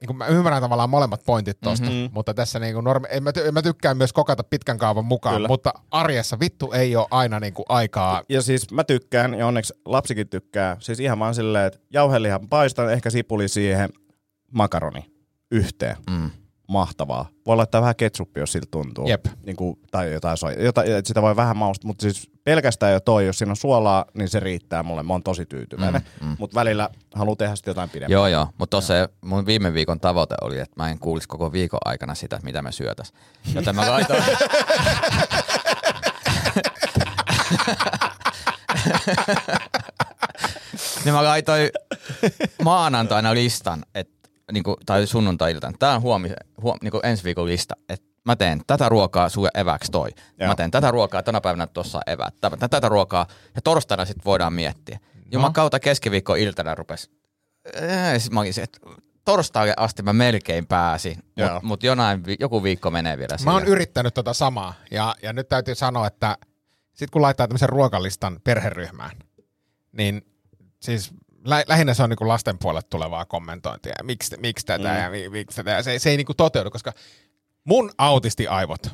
niin mä ymmärrän tavallaan molemmat pointit tosta, Mhm. mm-hmm. mutta tässä niin normi, en mä, ty- mä tykkään myös kokata pitkän kaavan mukaan, Kyllä. mutta arjessa vittu ei ole aina niin kuin aikaa. Ja siis mä tykkään, ja onneksi lapsikin tykkää, siis ihan vaan silleen, että jauhelihan paistan, ehkä sipuli siihen, makaroni yhteen. Mm. Mahtavaa. Voi laittaa vähän ketsuppia, jos siltä tuntuu. Jep. Niin kuin, tai jotain soja. Jotain, että sitä voi vähän maustaa, mutta siis pelkästään jo toi, jos siinä on suolaa, niin se riittää mulle. Mä oon tosi tyytyväinen. Mm, mm. Mutta välillä haluan tehdä sitten jotain pidempää. Joo, joo. Mutta tuossa mun viime viikon tavoite oli, että mä en kuulisi koko viikon aikana sitä, että mitä me syötäis. Joten mä laitoin... niin mä laitoin maanantaina listan, et, niinku, tai sunnuntai-iltana. Tää on huomi, huom, niinku ensi viikon lista. Et mä teen tätä ruokaa sulle eväksi toi. Joo. Mä teen tätä ruokaa, tänä päivänä tuossa on eväät. Tätä, tätä ruokaa. Ja torstaina sitten voidaan miettiä. Juman kautta keskiviikko iltana rupes. Sit mä olin se, että torstaille asti mä melkein pääsin, mutta mut jonain, vi- joku viikko menee vielä Mä oon siihen. yrittänyt tota samaa, ja, ja nyt täytyy sanoa, että sit kun laittaa tämmöisen ruokalistan perheryhmään, niin siis lä- lähinnä se on niinku lasten puolelle tulevaa kommentointia, miksi, miksi tätä mm. ja mi- miksi tätä, ja se, se ei niinku toteudu, koska mun autistiaivot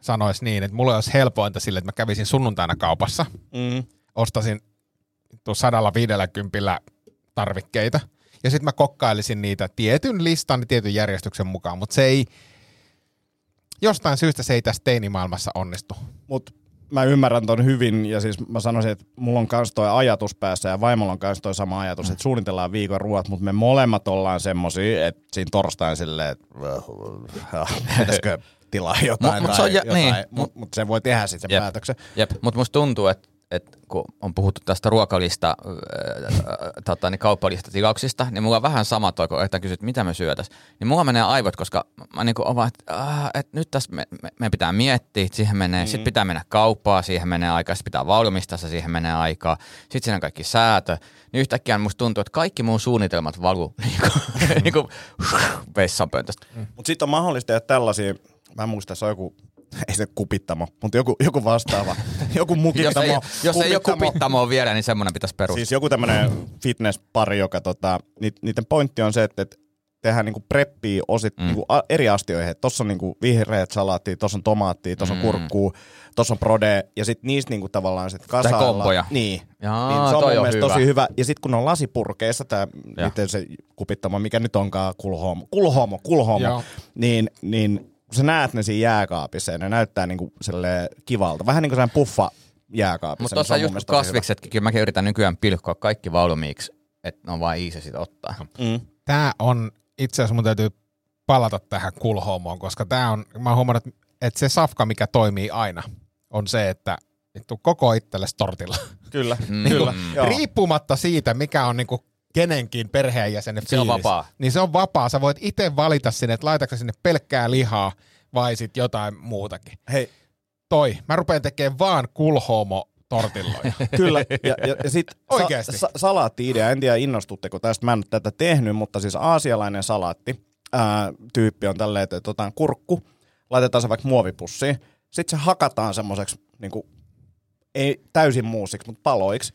sanois niin, että mulla olisi helpointa sille, että mä kävisin sunnuntaina kaupassa, Mm. ostasin tuon sadalla viidelläkympillä tarvikkeita, ja sitten mä kokkailisin niitä tietyn listan ja tietyn järjestyksen mukaan, mutta se ei, jostain syystä se ei tässä teinimaailmassa onnistu. Mutta mä ymmärrän ton hyvin ja siis mä sanoisin, että mulla on kans toi ajatus päässä ja vaimolla on kans toi sama ajatus, että suunnitellaan viikon ruoat, mutta me molemmat ollaan semmosia, että siinä torstain silleen, että pitäisikö tilaa jotain Mut- mut tai se on ja- jotain, niin. mutta mut se voi tehdä sitten sen Jep. päätöksen. Jep, mutta musta tuntuu, että et kun on puhuttu tästä ruokalista, äh, tota, niin kauppalistatilauksista, niin mulla on vähän sama toi, kun että kysyt, mitä me syötäis. Niin mulla menee aivot, koska mä niinku oon vaan, että äh, et nyt tässä me, me, me, pitää miettiä, että siihen menee, mm. sit pitää mennä kauppaan, siihen menee aikaa, sit pitää valmistaa, se siihen menee aikaa, sit siinä on kaikki säätö. Niin yhtäkkiä musta tuntuu, että kaikki mun suunnitelmat valuu niinku, niinku vessanpöntöstä. Mutta sitten on mahdollista tehdä tällaisia, mä en muista, se on joku, ei se kupittamo, mutta joku, joku vastaava, joku Jos mukittamo. ei, jos ei joku kupittamo. pittamoa vielä, niin semmoinen pitäisi perustaa. Siis joku tämmöinen fitnesspari, joka tota, ni, niiden pointti on se, että, että tehdään niinku preppia osit mm. niinku a, eri astioihin. Tuossa on niinku vihreät salaattia, tuossa on tomaattia, tuossa on Mm. kurkkuu, tuossa on prode, ja sitten niistä niinku tavallaan sit kasailla. komboja. Niin. Jaa, niin se on toi mun on mielestä hyvä. tosi hyvä. Ja sitten kun on lasipurkeissa, tämä miten se kupittama, mikä nyt onkaan, kulhomo, kulhomo, kulhomo, Joo. niin, niin kun sä näet ne siinä jääkaapissa, ja ne näyttää niinku kivalta. Vähän niin kuin sellainen puffa jääkaapissa. Mutta niin tuossa just kasviksetkin, kyllä mäkin yritän nykyään pilkkoa kaikki valmiiksi, että ne on vaan easy sit ottaa. Mm. Tämä on, itse asiassa mun täytyy palata tähän kulhomoon, koska tämä on, mä oon huomannut, että- se safka, mikä toimii aina, on se, että vittu koko itsellesi tortilla. Kyllä, Mm. kyllä. Joo. Riippumatta siitä, mikä on niinku kenenkin perheenjäsenen Se on fiilis, vapaa. Niin se on vapaa. Sä voit itse valita sinne, että laitatko sinne pelkkää lihaa vai sit jotain muutakin. Hei, Toi, mä rupean tekemään vaan kulhomo tortilloja. Kyllä, ja, ja, ja sitten Oikeesti? sa, sa, salaatti-idea, en tiedä innostutteko tästä, mä en ole tätä tehnyt, mutta siis aasialainen salaatti ää, tyyppi on tälleen, että että otetaan kurkku, laitetaan se vaikka muovipussiin, sitten se hakataan semmoiseksi, niin ei täysin muusiksi, mutta paloiksi.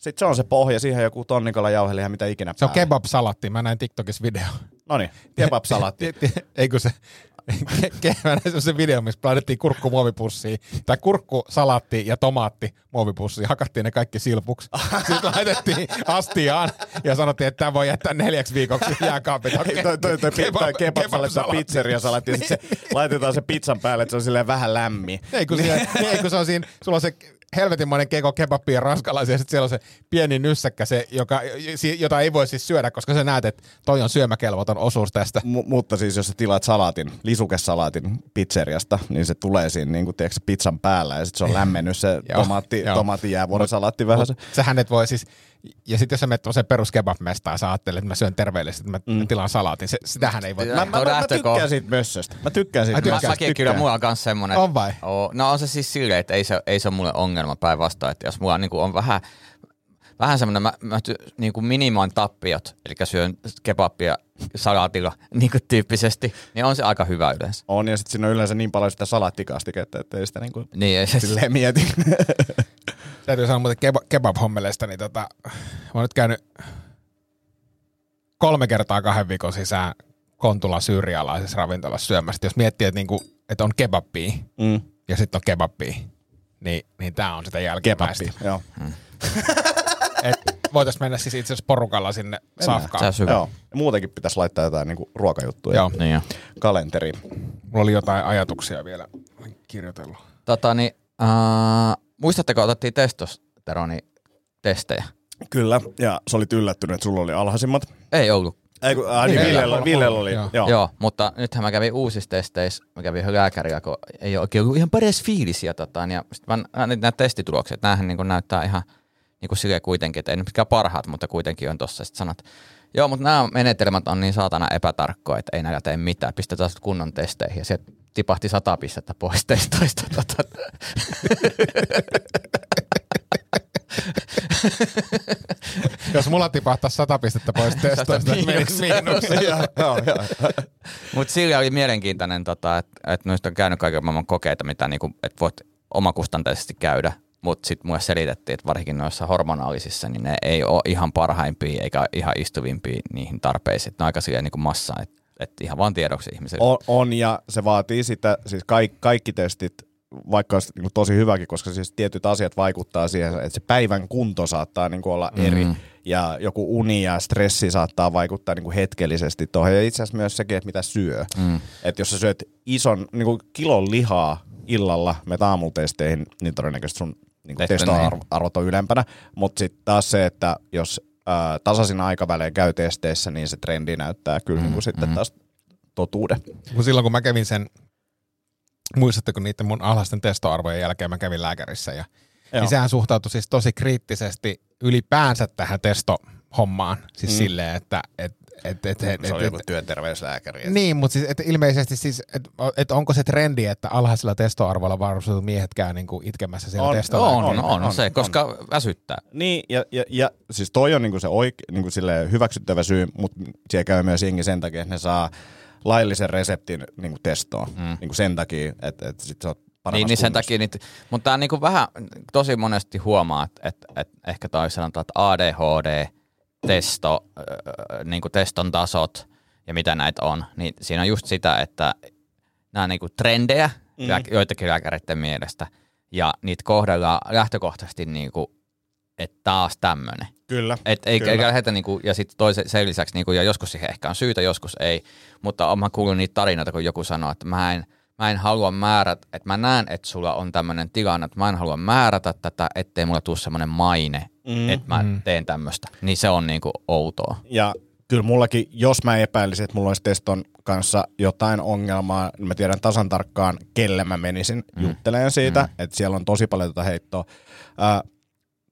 Sitten se on se pohja, siihen joku tonnikolla jauheliha, mitä ikinä Se on päälle. kebab-salatti, mä näin TikTokissa video. No niin, kebab-salaatti. Ti- ti- Ei kun se, ke- ke- mä näin semmoisen video, missä laitettiin kurkku muovipussiin, tai kurkku, salaatti ja tomaatti muovipussiin, hakattiin ne kaikki silpuksi. Sitten laitettiin astiaan ja sanottiin, että tämä voi jättää neljäksi viikoksi jääkaapin. Ei, toi, toi, toi, Kebab- toi kebab, kebab kebab-salatti. pizzeria salaatti, ja sit se laitetaan se pizzan päälle, että se on silleen vähän lämmin. Ei kun, siellä, ei kun se on siinä, sulla on se helvetinmoinen keko kebabia ja ranskalaisia, ja sitten siellä on se pieni nyssäkkä, se, joka, jota ei voi siis syödä, koska sä näet, että toi on syömäkelvoton osuus tästä. M- mutta siis jos sä tilaat salaatin, lisukesalaatin pizzeriasta, niin se tulee siinä niin kuin, tiedätkö, pizzan päällä ja sitten se on lämmennyt se tomaatti, tomaatti jäävuorisalaatti vähän se. Sähän et voi siis, ja sitten jos sä menet se perus kebab-mestaan, sä ajattelet, että mä syön terveellisesti, että mä mm. tilaan salaatin, se, sitähän ei voi. Mä- Mä, mä, mä, tykkään siitä mössöstä. Mä tykkään siitä Ai, tykkää? Mä, mössöstä. mäkin kyllä, mulla on kans semmonen. On vai? Oo, no on se siis silleen, että ei se, ei se ole mulle ongelma päinvastoin, että jos mulla niin on vähän, vähän semmoinen, mä, mä ty, niin kuin minimoin tappiot, eli syön kebabia salaatilla niin kuin tyyppisesti, niin on se aika hyvä yleensä. On, ja sitten siinä on yleensä niin paljon sitä salaattikastiketta, että ei sitä niin kuin Niin, ei se, silleen mieti. Täytyy sanoa muuten keba- kebab-hommeleista, niin tota, mä oon nyt käynyt kolme kertaa kahden viikon sisään Kontula syyrialaisessa ravintolassa syömässä. Jos miettii, että, niinku, että on kebappia Mm. ja sitten on kebappia, niin, niin tämä on sitä jälkimmäistä. Kebappi, joo. Voitaisiin mennä siis itse asiassa porukalla sinne Se on safkaan. Joo. Muutenkin pitäisi laittaa jotain niinku ruokajuttuja Joo. Niin jo. kalenteriin. Mulla oli jotain ajatuksia vielä kirjoitellut. Tota, niin, uh, muistatteko, otettiin testosteronitestejä? Kyllä, ja sä olit yllättynyt, että sulla oli alhaisimmat. Ei ollut. Ei, kun, äh, niin Villellä, Villellä oli, joo. joo. Joo. Mutta nythän mä kävin uusissa testeissä, mä kävin lääkärillä, kun ei ole oikein ollut ihan paras fiilis. Ja, tota, ja sit mä näin nämä testitulokset, näähän niin näyttää ihan niin kuin silleen kuitenkin, että ei nyt mitkään parhaat, mutta kuitenkin on tossa. Sitten sanot, joo, mutta nämä menetelmät on niin saatana epätarkkoja, että ei näillä tee mitään. Pistetään sut kunnon testeihin. Ja sieltä tipahti sata pistettä pois testoista. Tota. Jos mulla tipahtaisi sata pistettä pois testoista, niin menisi. Mutta sillä oli mielenkiintoinen, tota, että et noista on käynyt kaiken maailman kokeita, mitä niinku, et voit omakustanteisesti käydä. Mutta sitten mulle selitettiin, että varsinkin noissa hormonaalisissa, niin ne ei ole ihan parhaimpia eikä ihan istuvimpia niihin tarpeisiin. Ne on aika silleen niinku massa, että et ihan vaan tiedoksi ihmisille. On, on, ja se vaatii sitä, siis kaikki, kaikki testit, vaikka olisi niin tosi hyväkin, koska siis tietyt asiat vaikuttaa siihen, että se päivän kunto saattaa niin kuin olla eri, Mm. ja joku uni ja stressi saattaa vaikuttaa niin kuin hetkellisesti tuohon, ja itse asiassa myös sekin, että mitä syö. Mm. Että jos sä syöt ison, niin kuin kilon lihaa illalla menet aamutesteihin, niin todennäköisesti sun niin kuin Testo- testoarvot on ylempänä, mutta sitten taas se, että jos ää, tasaisin aikavälein käy testeissä, niin se trendi näyttää kyllä niin kuin sitten taas totuuden. Kun silloin kun mä kävin sen, muistatteko niiden mun alhaisten testoarvojen jälkeen mä kävin lääkärissä ja Joo. niin sehän suhtautui siis tosi kriittisesti ylipäänsä tähän testohommaan. Siis Mm. mm. silleen, että et, et, et, et, Se oli et, joku työterveyslääkäri. Niin, mutta siis, et ilmeisesti siis, että et onko se trendi, että alhaisilla testoarvoilla varustetut miehet käy niinku itkemässä siellä On, testolla? On, on, on, on, on, se, on. koska väsyttää. Niin, ja, ja, ja siis toi on niinku se oike, niinku hyväksyttävä syy, mutta siellä käy myös jengi sen takia, että ne saa laillisen reseptin niinku testoon. Mm. Niinku sen takia, että et sit sä oot Niin, niin sen takia, niitä, mutta tämä niinku vähän tosi monesti huomaa, että et, et ehkä toi sanotaan, että ADHD, testo, äh, niinku teston tasot ja mitä näitä on, niin siinä on just sitä, että nämä on niinku trendejä mm. joitakin lääkäreiden mielestä ja niitä kohdellaan lähtökohtaisesti niinku, että taas tämmöinen. Kyllä. Et ei, Kyllä. eikä lähdetä niinku, ja sitten toisen sen lisäksi, niinku, ja joskus siihen ehkä on syytä, joskus ei, mutta olen kuullut niitä tarinoita, kun joku sanoo, että mä en, mä en halua määrätä, että mä näen, että sulla on tämmöinen tilanne, että mä en halua määrätä tätä, ettei mulla tule semmoinen maine, mm, että mä mm. teen tämmöistä. Niin se on niinku outoa. Ja kyllä mullakin, jos mä epäilisin, että mulla olisi teston kanssa jotain ongelmaa, niin mä tiedän tasan tarkkaan, kelle mä menisin mm. juttelemaan siitä, mm. että siellä on tosi paljon tätä heittoa. Ää,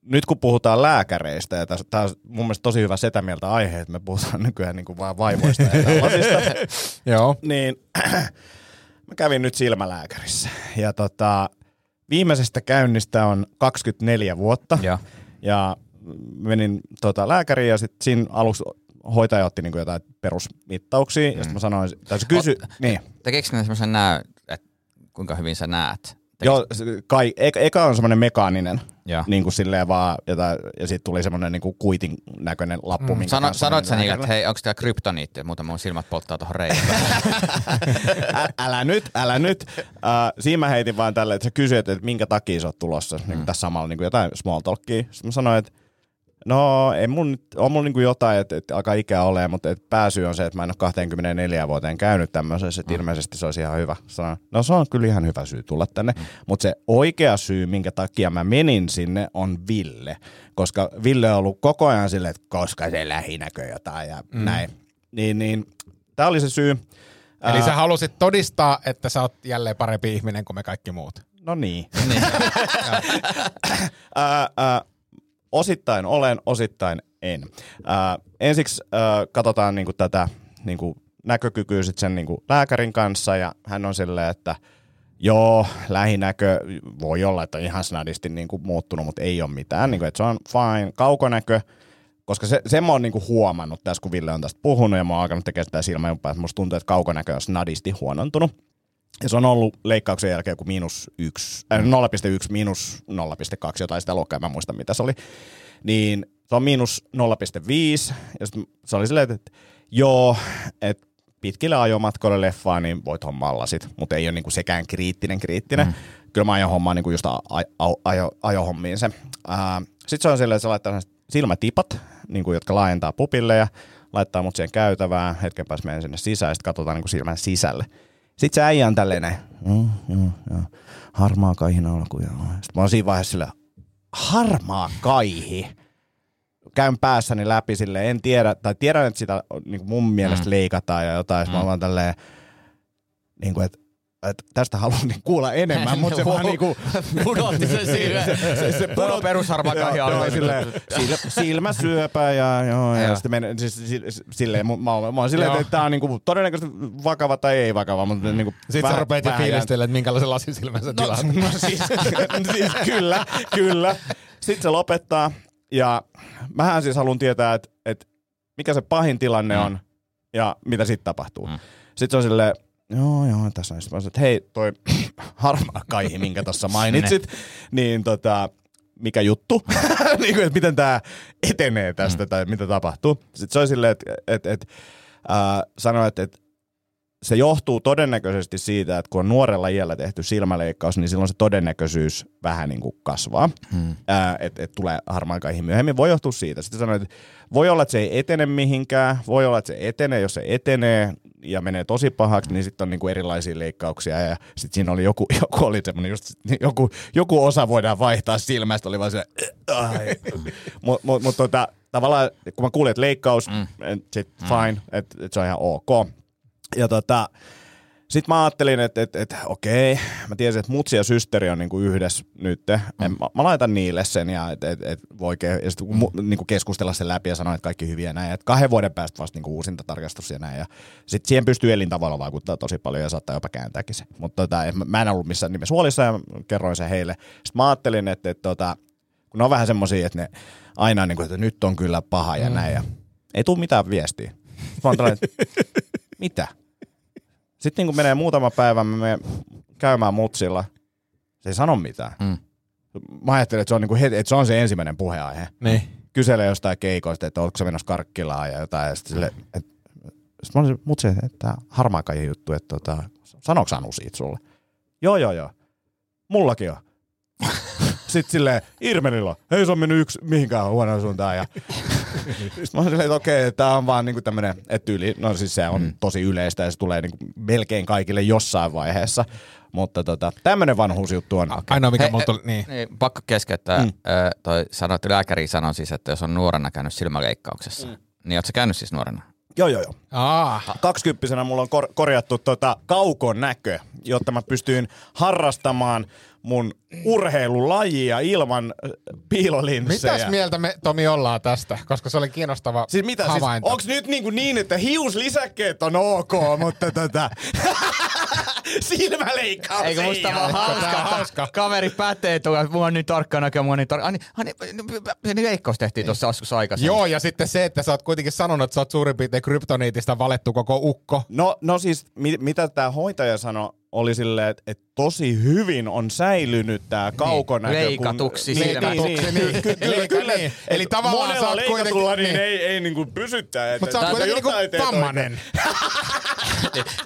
nyt kun puhutaan lääkäreistä, ja tämä on mun mielestä tosi hyvä setä mieltä aihe, että me puhutaan nykyään niin kuin vaan vaivoista ja tällaisista, Joo. niin mä kävin nyt silmälääkärissä. Ja tota, viimeisestä käynnistä on 24 vuotta. Ja. Ja menin tota, lääkäriin ja sitten siinä aluksi hoitaja otti niinku jotain perusmittauksia. Mm. Ja sitten mä sanoin, tai se kysyi, Ot- niin. Tekeekö ne semmoisen näy, että kuinka hyvin sä näet? Joo, kai, eka, eka on semmoinen mekaaninen, Joo. niin kuin silleen vaan, jotain, ja sitten tuli semmoinen niin kuin kuitin näköinen lappu, mm. Sano, sanoit sä niin, että hei, onko tämä kryptoniitti, muuten mun silmät polttaa tuohon reikään. Ä, älä nyt, älä nyt. Uh, siinä mä heitin vaan tälle, että sä kysyit, että minkä takia sä oot tulossa, mm. niin tässä samalla niin kuin jotain small talkia. Sitten mä sanoin, että no ei mun, on mulla niin kuin jotain, että, että alkaa ikää ole, mutta pääsy on se, että mä en ole 24 vuoteen käynyt tämmöisessä, että ilmeisesti se olisi ihan hyvä. Sanoin, no se on kyllä ihan hyvä syy tulla tänne, mm. mutta se oikea syy, minkä takia mä menin sinne, on Ville. Koska Ville on ollut koko ajan silleen, että koska se lähinäkö jotain ja mm. näin. Niin, niin tämä oli se syy. Eli sä halusit todistaa, että sä oot jälleen parempi ihminen kuin me kaikki muut. No niin. ää, ää, osittain olen, osittain en. Ää, ensiksi ää, katsotaan niinku tätä niinku näkökykyä sit sen niinku lääkärin kanssa ja hän on silleen, että joo, lähinäkö voi olla, että on ihan snadisti niinku muuttunut, mutta ei ole mitään. Niinku, se on fine. Kaukonäkö, koska se, sen mä oon niinku huomannut tässä, kun Ville on tästä puhunut ja mä oon alkanut tekemään sitä silmäjumpaa, että musta tuntuu, että kaukonäkö on snadisti huonontunut. Ja se on ollut leikkauksen jälkeen joku miinus yksi, äh, 0,1 miinus 0,2, jotain sitä luokkaa, en mä muista mitä se oli. Niin se on miinus 0,5. Ja se oli silleen, että joo, että pitkille ajomatkoille leffaan, niin voit hommalla sit, mutta ei ole niinku sekään kriittinen kriittinen. Mm. Kyllä mä aion hommaa niinku just a- a- ajo, ajohommiin se. Sitten se on silleen, että se laittaa silmätipat, niinku, jotka laajentaa pupille ja laittaa mut siihen käytävään, hetken päästä menen sinne sisään ja sitten katsotaan niinku silmän sisälle. Sitten se äijä on tälleen näin, mm, mm, mm, harmaa kaihin alku. Sitten mä oon siinä vaiheessa silleen, harmaa kaihi käyn päässäni läpi sille en tiedä, tai tiedän, että sitä niin mun mielestä mm. leikataan ja jotain, mm. mä vaan tälleen, niin kuin, että että tästä haluan niin kuulla enemmän, mutta se vaan niinku... Pudotti sen silmä. se, se pudot... perusharmakahia Joo, silleen, silmä, silmäsyöpä ja joo, ja, ja sitten menee, siis, silleen, mä, mä, mä oon silleen, että tää on niinku todennäköisesti vakava tai ei vakava, mutta niinku... Sitten sä rupeat jo fiilistelemään, että minkälaisen lasisilmän sä tilaat. No, no siis, siis, kyllä, kyllä. Sitten se lopettaa, ja mähän siis haluan tietää, että, että mikä se pahin tilanne mm. on ja mitä sitten tapahtuu. Mm. Sitten se on silleen, joo joo, tässä on sitten että hei toi harmaa kaihi, minkä tuossa mainitsit, niin tota, mikä juttu, niin kuin, että miten tämä etenee tästä mm. tai mitä tapahtuu. Sitten se on silleen, että et, et, äh, sanoi, että et, se johtuu todennäköisesti siitä, että kun on nuorella iällä tehty silmäleikkaus, niin silloin se todennäköisyys vähän niin kuin kasvaa, hmm. että et tulee harmaan kaihin myöhemmin. Voi johtua siitä. Sitten sanoin, että voi olla, että se ei etene mihinkään, voi olla, että se etenee, jos se etenee ja menee tosi pahaksi, niin sitten on niin kuin erilaisia leikkauksia ja sitten siinä oli joku, joku oli semmoinen just, joku, joku osa voidaan vaihtaa silmästä, oli vaan se, mutta mut, mut, tota, tavallaan kun mä kuulin, että leikkaus, mm. sit fine, mm. että et se on ihan ok, ja tota, sitten mä ajattelin, että, että, että okei, mä tiesin, että mutsi ja systeri on niinku yhdessä nyt. Mm. Mä, mä, laitan niille sen ja että et, et voi ke, ja sit, mm. niinku keskustella sen läpi ja sanoa, että kaikki hyviä näin. Et kahden vuoden päästä vasta niinku uusinta tarkastus ja näin. Ja sitten siihen pystyy elintavalla vaikuttaa tosi paljon ja saattaa jopa kääntääkin se. Mutta tota, mä en ollut missään nimessä huolissa ja kerroin sen heille. Sitten mä ajattelin, että, että, että kun ne on vähän semmosia, että ne aina niin kuin, että nyt on kyllä paha ja mm. näin. Ja ei tule mitään viestiä. Mä oon mitä? Sitten niin kun menee muutama päivä, me menen käymään mutsilla. Se ei sano mitään. Mm. Mä ajattelin, että se on, niin kuin heti, että se on se ensimmäinen puheaihe. Niin. Kyselee jostain keikoista, että oletko sä menossa karkkilaan ja jotain. Ja sitten sille, että, sitten mä olin mutsi, että tämä harmaa juttu, että tota, sanooko Anu siitä sulle? Joo, joo, joo. Mullakin on. Sitten silleen, Irmenillä, hei se on mennyt yksi mihinkään huonoon suuntaan. Ja mä olin silleen, että okei, tämä on vaan niinku tämmöinen, että yli, no siis se on mm. tosi yleistä ja se tulee niinku melkein kaikille jossain vaiheessa. Mutta tota, tämmöinen vanhuusjuttu on. Okay. Ainoa mikä mulla tuli, niin. niin. Pakko keskeyttää. Mm. toi sanoi, että lääkäri sanoi siis, että jos on nuorena käynyt silmäleikkauksessa, mm. niin ootko käynyt siis nuorena? Joo, joo, joo. Ah. Kaksikymppisenä mulla on kor- korjattu tota kaukon näkö, jotta mä pystyin harrastamaan mun urheilulajia ilman äh, piilolinssejä. Mitäs mieltä me, Tomi, ollaan tästä? Koska se oli kiinnostava siis mitä, siis havainto. Siis, onks nyt niin, kuin niin että hiuslisäkkeet on ok, mutta tota... Silmäleikkaus Eikö musta vaan hauska, hauska. Kaveri pätee tuolla, mua on niin tarkka näkö, mua on niin tarkka. Ani, ani, niin leikkaus tehtiin tuossa joskus aikaisemmin. Joo, ja sitten se, että sä oot kuitenkin sanonut, että sä oot suurin piirtein kryptoniitista valettu koko ukko. No, no siis, mit, mitä tämä hoitaja sanoi, oli silleen, että et tosi hyvin on säilynyt tämä kaukonäkö. Niin, leikatuksi kun, leikatuksi, niin, niin, niin, kyllä, kyllä, niin. Eli tavallaan monella leikatulla niin, niin, ei, ei niinku pysyttää. Mutta sä oot kuitenkin niinku vammanen.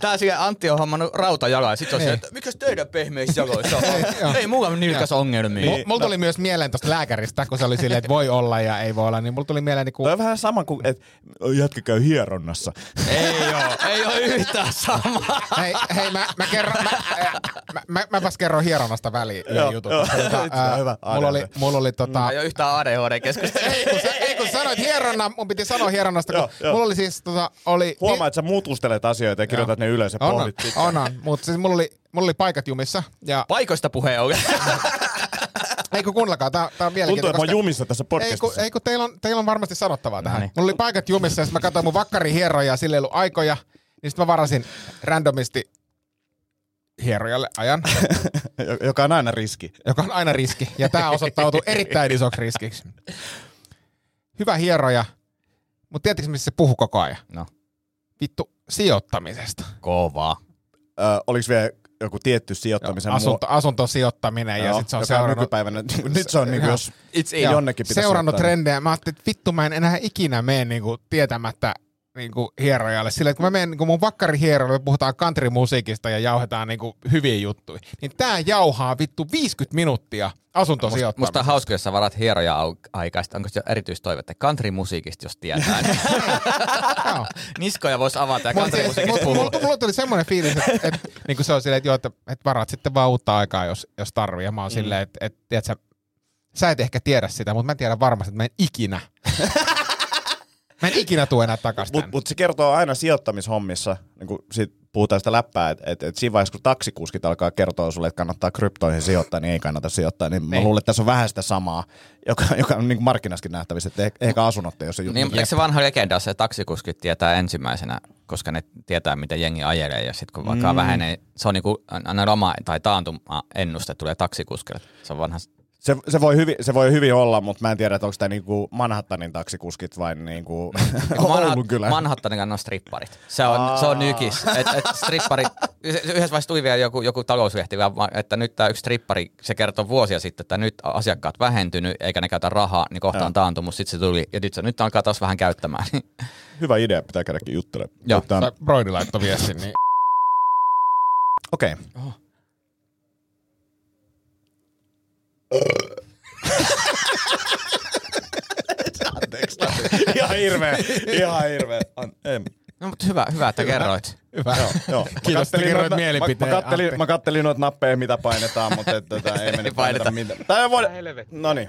Tää siihen Antti on hommannut rautajala ja sit on se, niin. että mikäs teidän pehmeissä jaloissa on? ei mulla nilkäs ongelmia. Niin. Mulla tuli myös mieleen tosta lääkäristä, kun se oli silleen, että voi olla ja ei voi olla, niin mulla tuli mieleen niinku... Tämä on vähän sama kuin, että jätkä käy hieronnassa. ei oo, ei oo yhtään sama. hei, hei mä, mä kerron, mä, mä, mä, mäpäs kerron hieronnasta väliin yhden jutun. Tota, ää, hyvä. Mulla oli, mulla oli tota... Ei oo yhtään ADHD-keskustelua. ei, kun, ei, kun sanoit hieronna, mun piti sanoa hieronnasta, kun mulla oli siis tota, oli... Huomaa, että sä mutustelet asioita ja kirjoitat ne ylös ja on, pohdit on, on, mutta siis mulla oli, mulla oli paikat jumissa. Ja... Paikoista puheen on. Ei kun kuunnelkaa, tää, tää on mielenkiintoista. Tuntuu, että mä oon jumissa tässä podcastissa. Ei kun, ei, kun teillä, on, teillä on varmasti sanottavaa tähän. No niin. Mulla oli paikat jumissa ja mä katsoin mun vakkari hieroja ja sille ei ollut aikoja. Niin sit mä varasin randomisti hierojalle ajan. Joka on aina riski. Joka on aina riski. Ja tää osoittautuu erittäin isoksi riskiksi. Hyvä hieroja. Mutta tiedätkö, missä se puhuu koko ajan? No. Vittu sijoittamisesta. Kova. Ö, oliks vielä joku tietty sijoittamisen Asunto, asuntosijoittaminen ja Joo, sitten se on seurannut, nykypäivänä, nyt se on niin kuin, Joo. jos It's in. Joo, jonnekin pitäisi seurannut sijoittaa, niin- trendejä. Mä ajattelin, että vittu mä en enää ikinä mene niinku tietämättä niinku hierojalle. Sillä että kun mä menen niinku mun vakkarihierolle, me puhutaan countrymusiikista ja jauhetaan niinku hyviä juttuja, niin tää jauhaa vittu 50 minuuttia asuntosijoittamista. Musta on hauska, jos sä varat hieroja aikaista. Onko se erityistoivetta? Country-musiikista, jos tietää. niin. Niskoja voisi avata ja siis- country-musiikista puhua. Mulla, mulla tuli semmoinen fiilis, että, että niin kuin se on silleen, että, joo, että, että varat sitten vaan uutta aikaa, jos, jos tarvii. Ja mä oon mm. silleen, että, että tiedätkö, sä et ehkä tiedä sitä, mutta mä tiedän varmasti, että mä en ikinä, mä en ikinä tule enää takaisin Mutta mut se kertoo aina sijoittamishommissa, niin kun sit puhutaan sitä läppää, että et, et siinä vaiheessa kun taksikuskit alkaa kertoa sulle, että kannattaa kryptoihin sijoittaa, niin ei kannata sijoittaa. Niin, mä Niin. luulen, että tässä on vähän sitä samaa, joka, joka on niin kuin markkinaskin nähtävissä, että eh- ehkä asunnot ei ole se juttu. Niin, mutta se vanha legenda, se taksikuskit tietää ensimmäisenä, koska ne tietää, miten jengi ajelee, ja sitten kun vaikka mm. vähenee, se on niinku aina lama tai taantuma ennuste tulee taksikuskille. Se on vanha, Se, se, voi hyvin, se voi hyvin olla, mutta mä en tiedä, että onko tämä niinku Manhattanin taksikuskit vai niinku Oulun kylä. Manhattanin kanssa on stripparit. Se on, se on nykis. Et, et stripparit, yhdessä vaiheessa tuli vielä joku, joku talouslehti, että nyt tämä yksi strippari, se kertoi vuosia sitten, että nyt asiakkaat vähentynyt, eikä ne käytä rahaa, niin kohta on taantumus. Sitten se tuli, ja nyt, se, nyt alkaa taas vähän käyttämään. Hyvä idea, pitää käydäkin juttelemaan. Joo. Broidi laittoi viestin, niin Okei. Okay. Anteeksi. ihan hirveä, ihan hirveä. An-. No, mutta hyvä, hyvä, että kerroit. hyvä. Joo, joo. Mä Kiitos, että kattelin kerroit noita- mielipiteen, Mä, mä, kattelin, mä kattelin noita nappeja, mitä painetaan, mutta et, tota, ei mennyt paineta. mitään. Tai voi... No niin.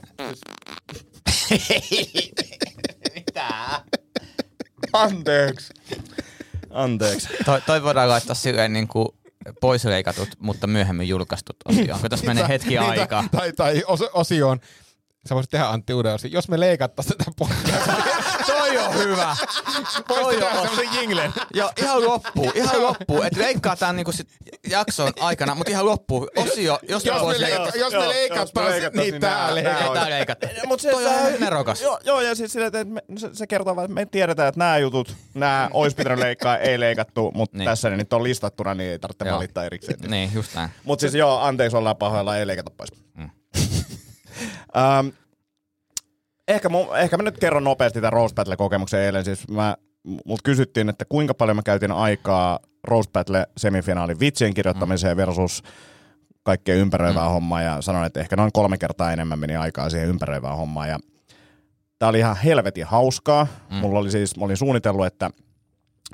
Mitä? Anteeksi. Anteeksi. Toi, toi voidaan laittaa silleen niin kuin poisleikatut, mutta myöhemmin julkaistut osioon, kun tässä menee hetki tai- aikaa. Tai, tai os, osioon. Sä voisit tehdä Antti uuden osion. Jos me leikattaisiin tätä podcastia. Toi on hyvä. Voisit tehdä semmoisen jinglen. Joo, ihan loppuun, ihan loppuun. Et leikkaa tämän niinku sit jakson aikana, mutta ihan loppuun. Osio, jos, Jos me, leikata. jos me jos me leikattaisiin, niin tää leikataan. Tää leikata. Mut se, Toi on nerokas. Joo, joo, ja siis sille, että me, se, se kertoo vaan, että me tiedetään, että nämä jutut, nämä olisi pitänyt leikkaa, ei leikattu, mutta Niin. niin. tässä ne nyt on listattuna, niin ei tarvitse valittaa erikseen. Niin, just näin. Mutta siis joo, anteeksi, ollaan pahoilla, ei leikata pois. Mm. Um, ehkä, mu, ehkä mä nyt kerron nopeasti tämän Rose Battle-kokemuksen eilen. Siis mä, mut kysyttiin, että kuinka paljon mä käytin aikaa Rose Battle semifinaalin vitsien kirjoittamiseen versus kaikkea ympäröivää mm. hommaa ja sanoin, että ehkä noin kolme kertaa enemmän meni aikaa siihen ympäröivään hommaan ja tää oli ihan helvetin hauskaa. Mm. Mulla oli siis, mä olin suunnitellut, että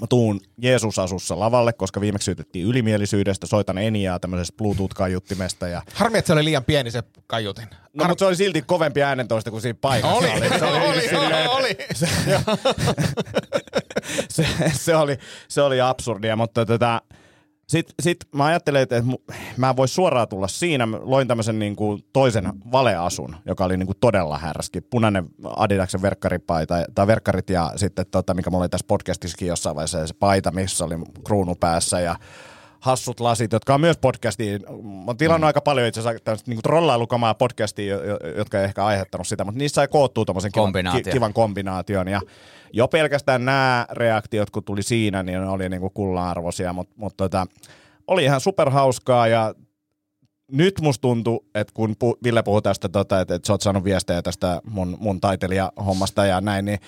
mä tuun Jeesus-asussa lavalle, koska viimeksi syytettiin ylimielisyydestä, soitan Eniaa tämmöisestä Bluetooth-kaiuttimesta ja Harmi, että se oli liian pieni se kaiutin. No, mutta se oli silti kovempi äänentoista kuin siinä paikassa. Oli, Se oli, oli, silleen, oli. se, se, oli, se oli absurdia, mutta tota, sitten sit mä ajattelin, että, mä en voi suoraan tulla siinä. Mä loin tämmöisen niin kuin toisen valeasun, joka oli niin kuin todella härski. Punainen Adidaksen verkkaripaita, tai verkkarit ja sitten, tota, mikä mulla oli tässä podcastissakin jossain vaiheessa, se paita, missä oli kruunu päässä ja hassut lasit, jotka on myös podcastiin. Mä oon tilannut mm. aika paljon itse asiassa tämmöistä niin trollailukamaa jo- jotka ei ehkä aiheuttanut sitä, mutta niissä sai koottua tommosen kivan, kivan kombinaation. Ja jo pelkästään nämä reaktiot, kun tuli siinä, niin ne oli niin kuin kullanarvoisia, mutta, mutta tota, oli ihan superhauskaa ja nyt musta tuntuu, että kun pu, Ville puhui tästä, tota, että, että sä oot saanut viestejä tästä mun, mun taiteilijahommasta ja näin, niin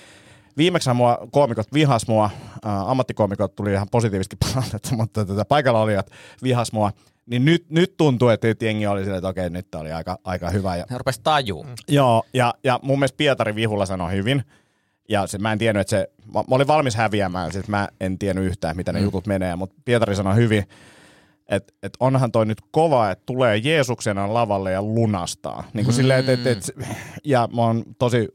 viimeksi mua koomikot vihas mua, ää, ammattikoomikot tuli ihan positiivisesti palautetta, mutta tätä paikalla olijat vihas mua, niin nyt, nyt tuntuu, että nyt jengi oli silleen, että okei, nyt tää oli aika, aika hyvä. Ja, Ne rupes tajuu. Joo, ja, ja mun mielestä Pietari Vihulla sanoi hyvin, ja se, mä en tiennyt, että se, mä, mä olin valmis häviämään, siis mä en tiennyt yhtään, mitä ne mm. jutut menee, mutta Pietari sanoi hyvin, että et onhan toi nyt kova, että tulee Jeesuksena lavalle ja lunastaa. Niin kuin mm. silleen, et, et, et, ja mä oon tosi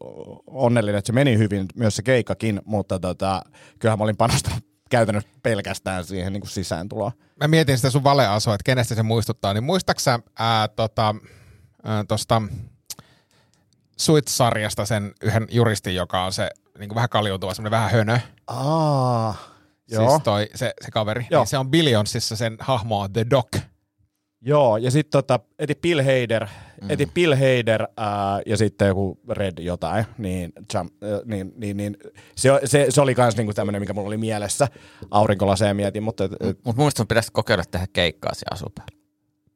onnellinen, että se meni hyvin, myös se keikkakin, mutta tota, kyllähän mä olin panostanut käytännössä pelkästään siihen niin kuin sisääntuloon. Mä mietin sitä sun valeasua, että kenestä se muistuttaa, niin muistaaksä ää, tota, ää, tosta Suits-sarjasta sen yhden juristin, joka on se niin kuin vähän kaljuutuva, semmoinen vähän hönö. Aa, Siis toi, se, se kaveri. Joo. Niin se on Billionsissa sen hahmo on The Doc. Joo, ja sitten tota, eti Bill Hader, mm. eti Bill Hader ää, ja sitten joku Red jotain, niin, jump, äh, niin, niin, niin se, se, se, oli kans niinku tämmönen, mikä mulla oli mielessä. Aurinkolaseen mietin, mutta et, et, Mutta mun mielestä sun pitäisi kokeilla tehdä keikkaa siellä asupäällä.